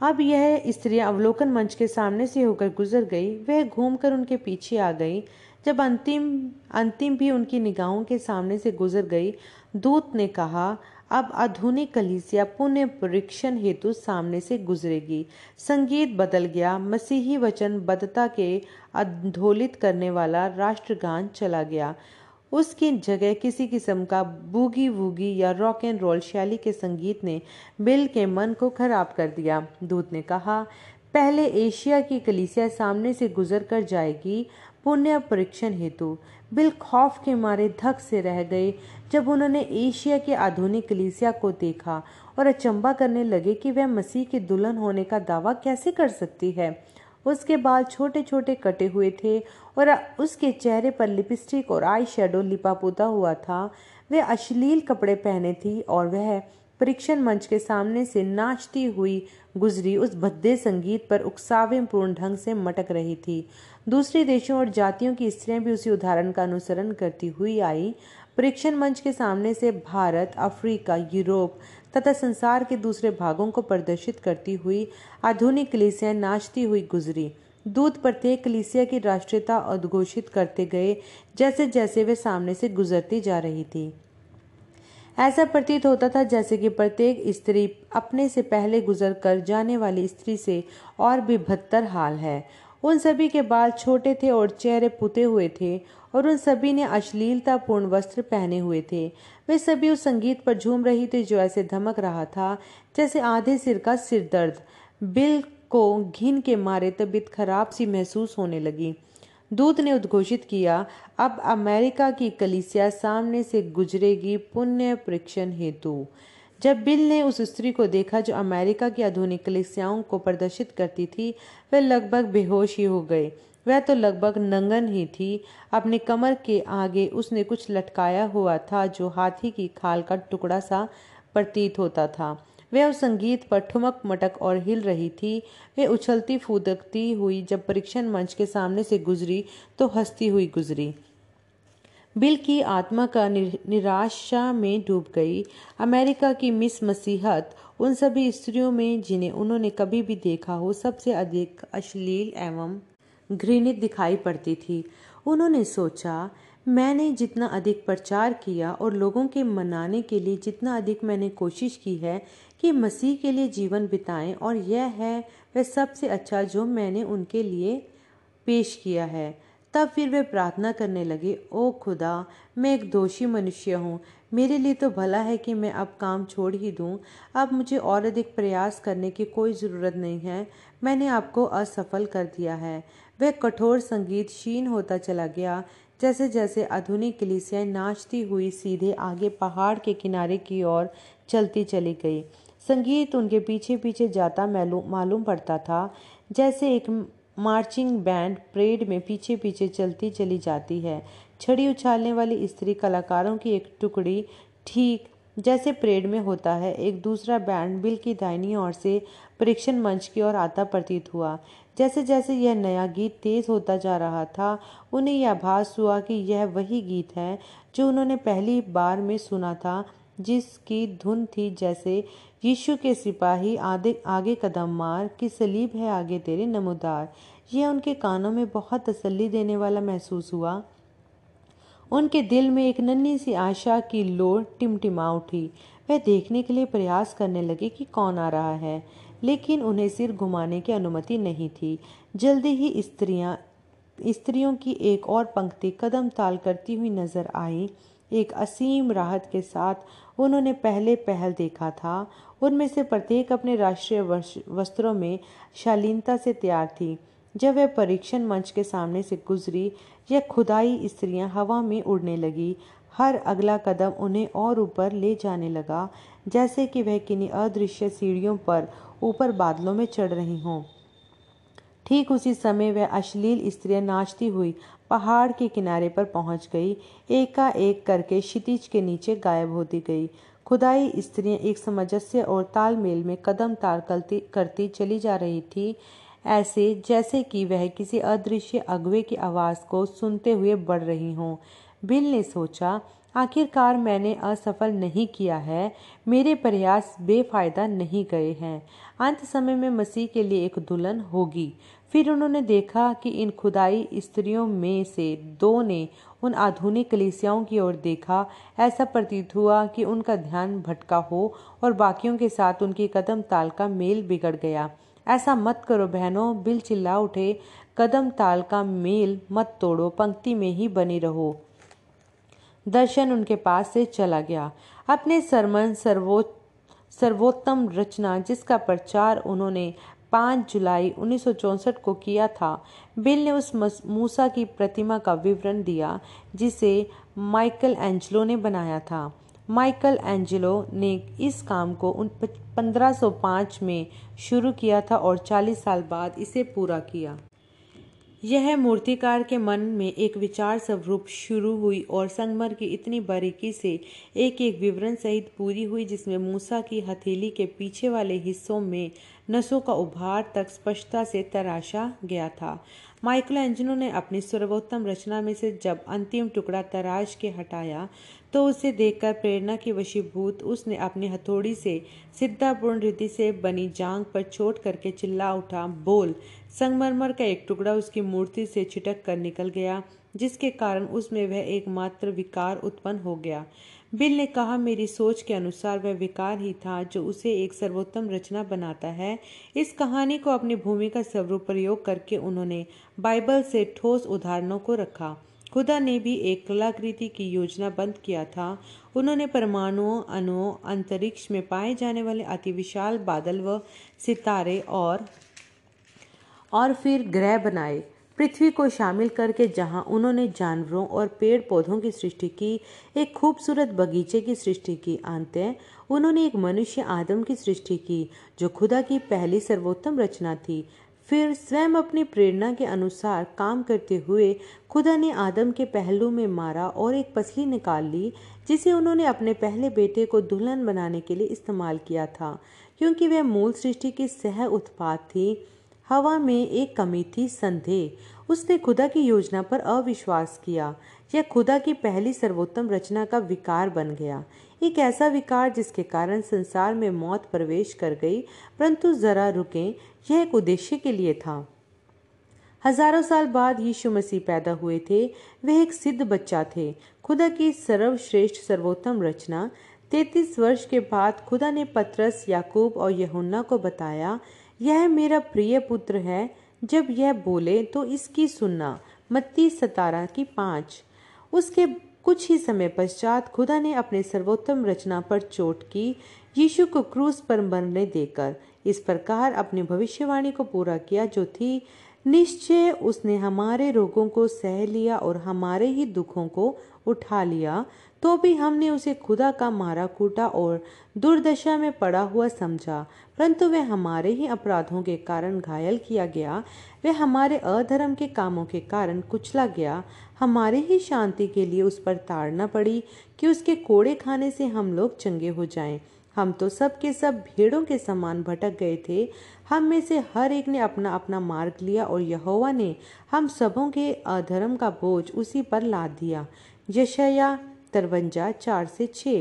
अब यह स्त्री अवलोकन मंच के सामने से होकर गुजर गई। वह घूमकर उनके पीछे आ गई। जब अंतिम अंतिम भी उनकी निगाहों के सामने से गुजर गई, दूत ने कहा, अब आधुनिक कलीसिया पुण्य परीक्षण हेतु सामने से गुजरेगी। संगीत बदल गया, मसीही वचन बद्धता के अधोलित करने वाला राष्ट्रगान चला गया। उसकी जगह किसी किस्म का बूगी वूगी या रॉक एंड रोल शैली के संगीत ने बिल के मन को खराब कर दिया। दूत ने कहा, पहले एशिया की कलीसिया सामने से गुजर कर जाएगी पुण्य परीक्षण हेतु बिल खौफ के मारे धक से रह गए जब उन्होंने एशिया की आधुनिक कलीसिया को देखा और अचंबा करने लगे कि वह मसीह की दुल्हन होने का दावा कैसे कर सकती है। उसके बाल छोटे छोटे कटे हुए थे और उसके चेहरे पर लिपस्टिक और आई शेडो लिपा पोता हुआ था। वह अश्लील कपड़े पहने थी और वह परीक्षण मंच के सामने से नाचती हुई गुजरी उस भद्दे संगीत पर उकसावे पूर्ण ढंग से मटक रही थी। दूसरे देशों और जातियों की स्त्रियाँ भी उसी उदाहरण का अनुसरण करती हुई आई। परीक्षण मंच के सामने से भारत, अफ्रीका, यूरोप तथा संसार के दूसरे भागों को प्रदर्शित करती हुई आधुनिक कलीसियाँ नाचती हुई गुजरी। दूत प्रत्येक कलीसिया की राष्ट्रीयता उद्घोषित करते गए जैसे जैसे वे सामने से गुजरती जा रही थी। ऐसा प्रतीत होता था जैसे कि प्रत्येक स्त्री अपने से पहले गुजर कर जाने वाली स्त्री से और भी बदतर हाल है। उन सभी के बाल छोटे थे और चेहरे पुते हुए थे, और उन सभी ने अश्लीलतापूर्ण वस्त्र पहने हुए थे। वे सभी उस संगीत पर झूम रही थी जो ऐसे धमक रहा था, जैसे आधे सिर का सिर दर्द। बिल को घिन के मारे तबीयत खराब सी महसूस होने लगी। दूत ने उद्घोषित किया, अब अमेरिका की कलिसिया सामने से गुजरेगी पुण्य परीक्षण हेतु। जब बिल ने उस स्त्री को देखा जो अमेरिका की आधुनिक कलिसियाओं को प्रदर्शित करती थी, वह लगभग बेहोश ही हो गए। वह तो लगभग नंगन ही थी। अपनी कमर के आगे उसने कुछ लटकाया हुआ था जो हाथी की खाल का टुकड़ा सा प्रतीत होता था। वह उस संगीत पर ठुमक मटक और हिल रही थी। वह उछलती फूदकती हुई जब परीक्षण मंच के सामने से गुजरी तो हंसती हुई गुजरी। बिल की आत्मा का निराशा में डूब गई। अमेरिका की मिस मसीहत उन सभी स्त्रियों में जिन्हें उन्होंने कभी भी देखा हो, सबसे अधिक अश्लील एवं घृणित दिखाई पड़ती थी। उन्होंने सोचा, मैंने जितना अधिक प्रचार किया और लोगों के मनाने के लिए जितना अधिक मैंने कोशिश की है कि मसीह के लिए जीवन बिताएँ, और यह है, वह सबसे अच्छा जो मैंने उनके लिए पेश किया है। तब फिर वे प्रार्थना करने लगे, ओ खुदा, मैं एक दोषी मनुष्य हूँ। मेरे लिए तो भला है कि मैं अब काम छोड़ ही दूँ। अब मुझे और अधिक प्रयास करने की कोई ज़रूरत नहीं है। मैंने आपको असफल कर दिया है वह कठोर संगीत क्षीण होता चला गया। जैसे जैसे आधुनिक कलिसियाएँ नाचती हुई सीधे आगे पहाड़ के किनारे की ओर चलती चली गई। संगीत उनके पीछे पीछे जाता मालूम पड़ता था। जैसे एक मार्चिंग बैंड परेड में पीछे पीछे चलती चली जाती है। छड़ी उछालने वाली स्त्री कलाकारों की एक टुकड़ी ठीक जैसे परेड में होता है। एक दूसरा बैंड बिल की दाहिनी ओर से परीक्षण मंच की ओर आता प्रतीत हुआ। जैसे जैसे यह नया गीत तेज होता जा रहा था, उन्हें यह आभास हुआ कि यह वही गीत है जो उन्होंने पहली बार में सुना था, जिसकी धुन थी जैसे यीशु के सिपाही आगे आगे कदम मार कि सलीब है आगे तेरे नमोदार। यह उनके कानों में बहुत तसल्ली देने वाला महसूस हुआ। उनके दिल में एक नन्ही सी आशा की लोड टिमटिमा उठी। वह देखने के लिए प्रयास करने लगे कि कौन आ रहा है, लेकिन उन्हें सिर घुमाने की अनुमति नहीं थी। जल्दी ही स्त्रियाँ, स्त्रियों की एक और पंक्ति कदम ताल करती हुई नज़र आई। एक असीम राहत के साथ उन्होंने पहले पहल देखा था। उनमें से प्रत्येक अपने राष्ट्रीय वस्त्रों में शालीनता से तैयार थी। जब वह परीक्षण मंच के सामने से गुजरी, यह खुदाई स्त्रियाँ हवा में उड़ने लगी। हर अगला कदम उन्हें और ऊपर ले जाने लगा, जैसे कि वह किन्हीं अदृश्य सीढ़ियों पर ऊपर बादलों में चढ़ रही हों। ठीक उसी समय वह अश्लील स्त्रियाँ नाचती हुई पहाड़ के किनारे पर पहुँच गई। एकाएक करके क्षितिज के नीचे गायब होती गई। खुदाई स्त्रियाँ एक सामंजस्य और तालमेल में कदम ताल करती करती चली जा रही थी। ऐसे, जैसे कि वह किसी अदृश्य अगवे की आवाज़ को सुनते हुए बढ़ रही हों। बिल ने सोचा, आखिरकार मैंने असफल नहीं किया है। मेरे प्रयास बेफायदा नहीं गए हैं। अंत समय में मसीह के लिए एक दुल्हन होगी। फिर उन्होंने देखा कि इन खुदाई स्त्रियों में से दो ने उन आधुनिक कलिसियाओं की ओर देखा, ऐसा प्रतीत हुआ कि उनका ध्यान भटका हो और बाकियों के साथ उनकी कदम ताल का मेल बिगड़ गया। ऐसा मत करो बहनों, बिल चिल्ला उठे, कदम ताल का मेल मत तोड़ो, पंक्ति में ही बनी रहो। दर्शन उनके पास से चला गया। अपने सरमन सर्वो, सर्वोत्तम रचना जिसका प्रचार उन्होंने 5 जुलाई उन्नीस सौ चौंसठ को किया था। बिल ने उस मूसा की प्रतिमा का विवरण दिया, जिसे माइकल एंजलो ने बनाया था। माइकल एंजेलो ने इस काम को 1505 में शुरू किया था और 40 साल बाद इसे पूरा किया। यह मूर्तिकार के मन में एक विचार स्वरूप शुरू हुई और संगमर की इतनी बारीकी से एक एक विवरण सहित पूरी हुई, जिसमें मूसा की हथेली के पीछे वाले हिस्सों में नसों का उभार तक स्पष्टता से तराशा गया था। माइकल एंजनो ने अपनी सर्वोत्तम रचना में से जब अंतिम टुकड़ा तराश के हटाया तो उसे देखकर प्रेरणा की वशीभूत उसने अपनी हथौड़ी से सिद्धापूर्ण रीति से बनी जांग पर चोट करके चिल्ला उठा, बोल, संगमरमर का एक टुकड़ा उसकी मूर्ति से छिटक कर निकल गया, जिसके कारण उसमें वह एकमात्र विकार उत्पन्न हो गया। बिल ने कहा, मेरी सोच के अनुसार वह विकार ही था जो उसे एक सर्वोत्तम रचना बनाता है। इस कहानी को अपनी भूमिका स्वरूप प्रयोग करके उन्होंने बाइबल से ठोस उदाहरणों को रखा। खुदा ने भी एक कलाकृति की योजना बंद किया था। उन्होंने परमाणुओं, अणुओं, अंतरिक्ष में पाए जाने वाले अति विशाल बादल व सितारे और और फिर ग्रह बनाए। पृथ्वी को शामिल करके जहाँ उन्होंने जानवरों और पेड़ पौधों की सृष्टि की, एक खूबसूरत बगीचे की सृष्टि की अंत उन्होंने एक मनुष्य आदम की सृष्टि की, जो खुदा की पहली सर्वोत्तम रचना थी। फिर स्वयं अपनी प्रेरणा के अनुसार काम करते हुए खुदा ने आदम के पहलू में मारा और एक पसली निकाल ली, जिसे उन्होंने अपने पहले बेटे को दुल्हन बनाने के लिए इस्तेमाल किया था। क्योंकि वह मूल सृष्टि की सह उत्पाद थी हवा में एक कमी थी संदेह। उसने खुदा की योजना पर अविश्वास किया। यह खुदा की पहली सर्वोत्तम रचना का विकार बन गया। एक ऐसा विकार जिसके कारण संसार में मौत प्रवेश कर गई, परंतु जरा रुके, यह एक उद्देश्य के लिए था। हज़ारों साल बाद यीशु मसीह पैदा हुए थे। वे एक सिद्ध बच्चा थे। खुदा की सर्वश्रेष्ठ सर्वोत्तम रचना। तैतीस वर्ष के बाद खुदा ने पत्रस, याकूब और यहुन्ना को बताया यह मेरा प्रिय पुत्र है। जब यह बोले तो इसकी सुनना। मत्ती सतारा की पाँच। उसके कुछ ही समय पश्चात खुदा ने अपने सर्वोत्तम रचना पर चोट की। यीशु को क्रूस पर मरने देकर इस प्रकार अपनी भविष्यवाणी को पूरा किया, जो थी, निश्चय उसने हमारे रोगों को सह लिया और हमारे ही दुखों को उठा लिया। तो भी हमने उसे खुदा का मारा कूटा और दुर्दशा में पड़ा हुआ समझा, परंतु वह हमारे ही अपराधों के कारण घायल किया गया, वह हमारे अधर्म के कामों के कारण कुचला गया। हमारे ही शांति के लिए उस पर ताड़ना पड़ी कि उसके कोड़े खाने से हम लोग चंगे हो जाएँ। हम तो सब के सब भेड़ों के समान भटक गए थे। हम में से हर एक ने अपना अपना मार्ग लिया और यहोवा ने हम सबों के अधर्म का बोझ उसी पर लाद दिया। यशया तरवंजा चार से छ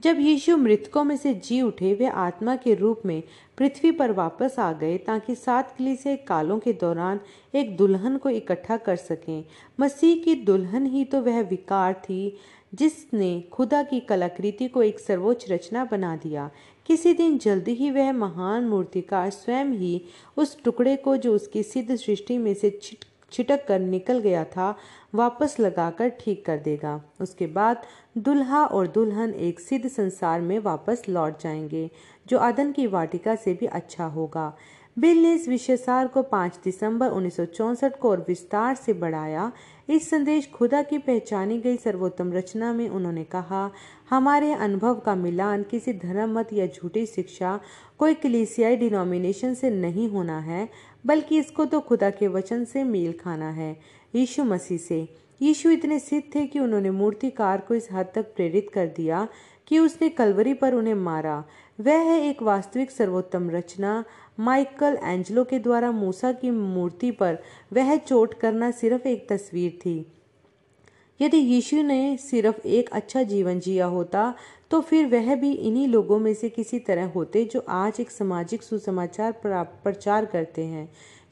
जब यीशु मृतकों में से जी उठे, वे आत्मा के रूप में पृथ्वी पर वापस आ गए ताकि सात से कालों के दौरान एक दुल्हन को इकट्ठा कर सकें। मसीह की दुल्हन ही तो वह विकार थी, जिसने खुदा की कलाकृति को एक सर्वोच्च रचना बना दिया। किसी दिन जल्दी ही वह महान मूर्तिकार स्वयं ही उस टुकड़े को जो उसकी सिद्ध सृष्टि में से छिट, छिटक कर निकल गया था वापस लगाकर ठीक कर देगा। उसके बाद दुल्हा और दुल्हन एक सिद्ध संसार में वापस लौट जाएँगे, जो अदन की वाटिका से भी अच्छा होगा। बिल ने इस विषयसार को 5 दिसंबर उन्नीस को और विस्तार से बढ़ाया। इस संदेश खुदा की पहचानी गई सर्वोत्तम रचना में उन्होंने कहा, हमारे अनुभव का मिलान किसी धर्म मत या झूठी शिक्षा कोई कलीसियाई डिनोमिनेशन से नहीं होना है, बल्कि इसको तो खुदा के वचन से मेल खाना है। यीशु मसीह से। यीशु इतने सिद्ध थे कि उन्होंने मूर्तिकार को इस हद तक प्रेरित कर दिया कि उसने कलवरी पर उन्हें मारा। वह है एक वास्तविक सर्वोत्तम रचना। माइकल एंजलो के द्वारा मूसा की मूर्ति पर वह चोट करना सिर्फ़ एक तस्वीर थी। यदि यीशु ने सिर्फ़ एक अच्छा जीवन जिया होता तो फिर वह भी इन्हीं लोगों में से किसी तरह होते जो आज एक सामाजिक सुसमाचार प्रचार करते हैं।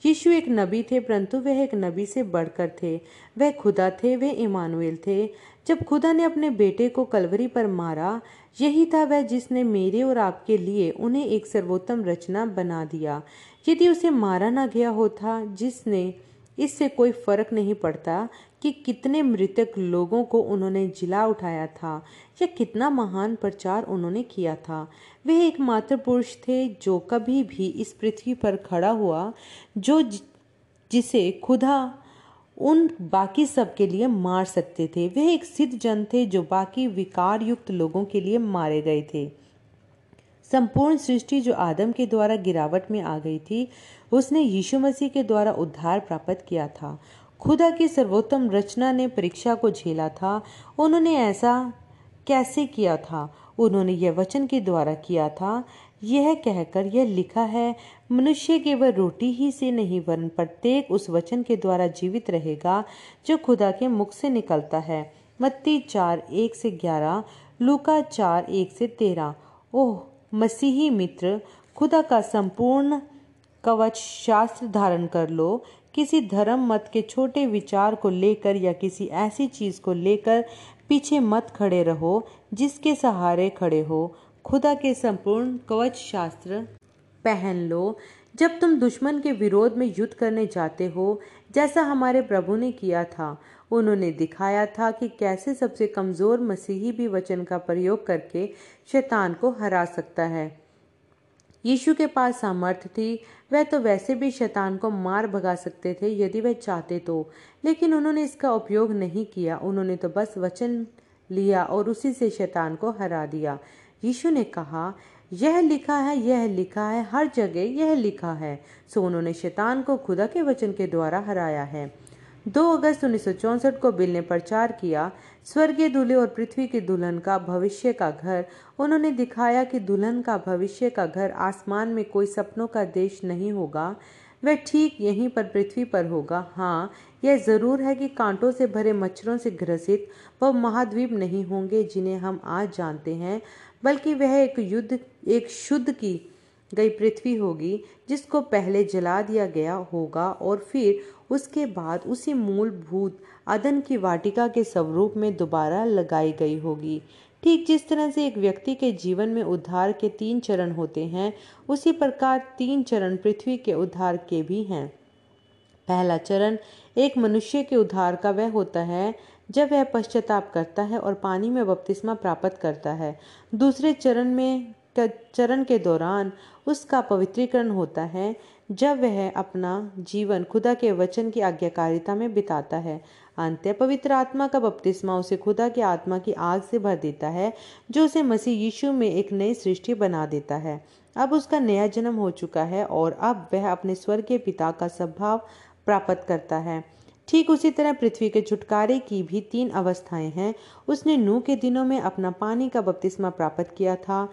यीशु एक नबी थे, परंतु वह एक नबी से बढ़कर थे। वह खुदा थे, वे इमानुएल थे। जब खुदा ने अपने बेटे को कलवरी पर मारा, यही था वह जिसने मेरे और आपके लिए उन्हें एक सर्वोत्तम रचना बना दिया। यदि उसे मारा ना गया होता, जिसने, इससे कोई फ़र्क नहीं पड़ता कि कितने मृतक लोगों को उन्होंने जिला उठाया था या कितना महान प्रचार उन्होंने किया था। वे एक मात्र पुरुष थे जो कभी भी इस पृथ्वी पर खड़ा हुआ, जो जिसे खुदा उन बाकी सब के लिए मार सकते थे। वे एक सिद्ध जन थे जो बाकी विकार युक्त लोगों के लिए मारे गए थे। संपूर्ण सृष्टि जो आदम के द्वारा गिरावट में आ गई थी, उसने यीशु मसीह के द्वारा उद्धार प्राप्त किया था। खुदा की सर्वोत्तम रचना ने परीक्षा को झेला था। उन्होंने ऐसा कैसे किया था? उन्होंने यह वचन के द्वारा किया था। यह कहकर यह लिखा है, मनुष्य केवल रोटी ही से नहीं, वरन प्रत्येक उस वचन के द्वारा जीवित रहेगा, जो खुदा के मुख से निकलता है। मत्ती चार एक से ग्यारह, लूका चार एक से तेरह। ओह, मसीही मित्र, खुदा का संपूर्ण कवच शास्त्र धारण कर लो। किसी धर्म मत के छोटे विचार को लेकर या किसी ऐसी चीज़ को लेकर पीछे मत खड़े रहो, जिसके सहारे खड़े हो। खुदा के संपूर्ण कवच शास्त्र, पहन लो। जब तुम दुश्मन के विरोध में युद्ध करने जाते हो, जैसा हमारे प्रभु ने किया था, उन्होंने दिखाया था कि कैसे सबसे कमज़ोर मसीही भी वचन का प्रयोग करके शैतान को हरा सकता है। यीशु के पास सामर्थ्य थी। वह तो वैसे भी शैतान को मार भगा सकते थे यदि वह चाहते तो। लेकिन उन्होंने इसका उपयोग नहीं किया। उन्होंने तो बस वचन लिया और उसी से शैतान को हरा दिया। यीशु ने कहा, यह लिखा है, यह लिखा है, हर जगह यह लिखा है। सो उन्होंने शैतान को खुदा के वचन के द्वारा हराया है। 2 अगस्त उन्नीस को बिल ने प्रचार किया। स्वर्गीय दूल्हे और पृथ्वी की दुल्हन का भविष्य का घर। उन्होंने दिखाया कि दुल्हन का भविष्य का घर आसमान में कोई सपनों का देश नहीं होगा। वह ठीक यहीं पर पृथ्वी पर होगा। हाँ यह ज़रूर है कि कांटों से भरे मच्छरों से ग्रसित वह महाद्वीप नहीं होंगे जिन्हें हम आज जानते हैं, बल्कि वह एक युद्ध, एक शुद्ध की गई पृथ्वी होगी जिसको पहले जला दिया गया होगा और फिर उसके बाद उसी मूलभूत अदन की वाटिका के स्वरूप में दोबारा लगाई गई होगी। ठीक जिस तरह से एक व्यक्ति के जीवन में उद्धार के तीन चरण होते हैं, उसी प्रकार तीन चरण पृथ्वी के उद्धार के भी हैं। पहला चरण, एक मनुष्य के उद्धार का वह होता है, जब वह पश्चाताप करता है और पानी में बपतिस्मा प्राप्त करता है। दूसरे चरण में, चरण के दौरान उसका पवित्रीकरण होता है जब वह अपना जीवन खुदा के वचन की आज्ञाकारिता में बिताता है अंत्य पवित्र आत्मा का बपतिस्मा उसे खुदा की आत्मा की आग से भर देता है, जो उसे मसीह यीशु में एक नई सृष्टि बना देता है। अब उसका नया जन्म हो चुका है और अब वह अपने स्वर्ग के पिता का स्वभाव प्राप्त करता है। ठीक उसी तरह पृथ्वी के छुटकारे की भी तीन अवस्थाएँ हैं। उसने नू के दिनों में अपना पानी का बपतिस्मा प्राप्त किया था।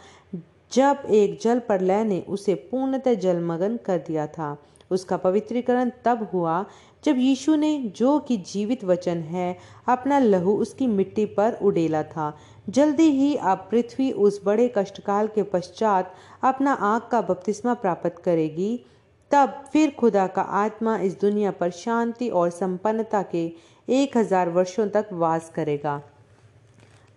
जब एक जल प्रलय ने उसे पूर्णतः जलमग्न कर दिया था, उसका पवित्रीकरण तब हुआ जब यीशु ने जो कि जीवित वचन है, अपना लहू उसकी मिट्टी पर उड़ेला था। जल्दी ही अब पृथ्वी उस बड़े कष्टकाल के पश्चात अपना आग का बपतिस्मा प्राप्त करेगी। तब फिर खुदा का आत्मा इस दुनिया पर शांति और संपन्नता के एक हज़ार वर्षों तक वास करेगा।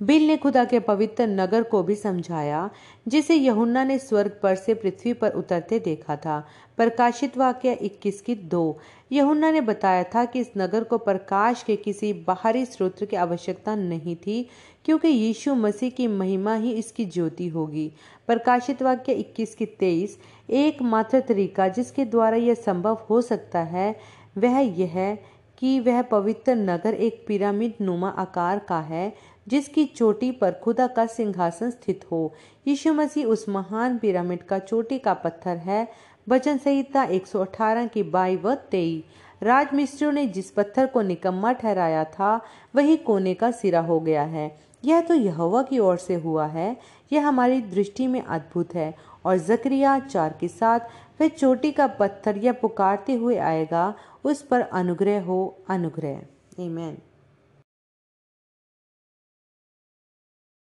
बिल ने खुदा के पवित्र नगर को भी समझाया, जिसे यहुन्ना ने स्वर्ग पर से पृथ्वी पर उतरते देखा था। प्रकाशित वाक्य 21 की दो। यहुन्ना ने बताया था कि इस नगर को प्रकाश के किसी बाहरी स्रोत की आवश्यकता नहीं थी, क्योंकि यीशु मसीह की महिमा ही इसकी ज्योति होगी। प्रकाशित वाक्य 21 की 23 एकमात्र तरीका जिसके द्वारा यह संभव हो सकता है, वह यह कि वह पवित्र नगर एक पिरामिड नुमा आकार का है जिसकी चोटी पर खुदा का सिंहासन स्थित हो। यीशु मसीह उस महान पिरामिड का चोटी का पत्थर है। वचन संहिता 118 की बाई व तेई राजमिस्त्रियों ने जिस पत्थर को निकम्मा ठहराया था, वही कोने का सिरा हो गया है। यह तो यहोवा की ओर से हुआ है। यह हमारी दृष्टि में अद्भुत है और जकरिया चार के साथ वह चोटी का पत्थर यह पुकारते हुए आएगा, उस पर अनुग्रह हो, अनुग्रह। Amen.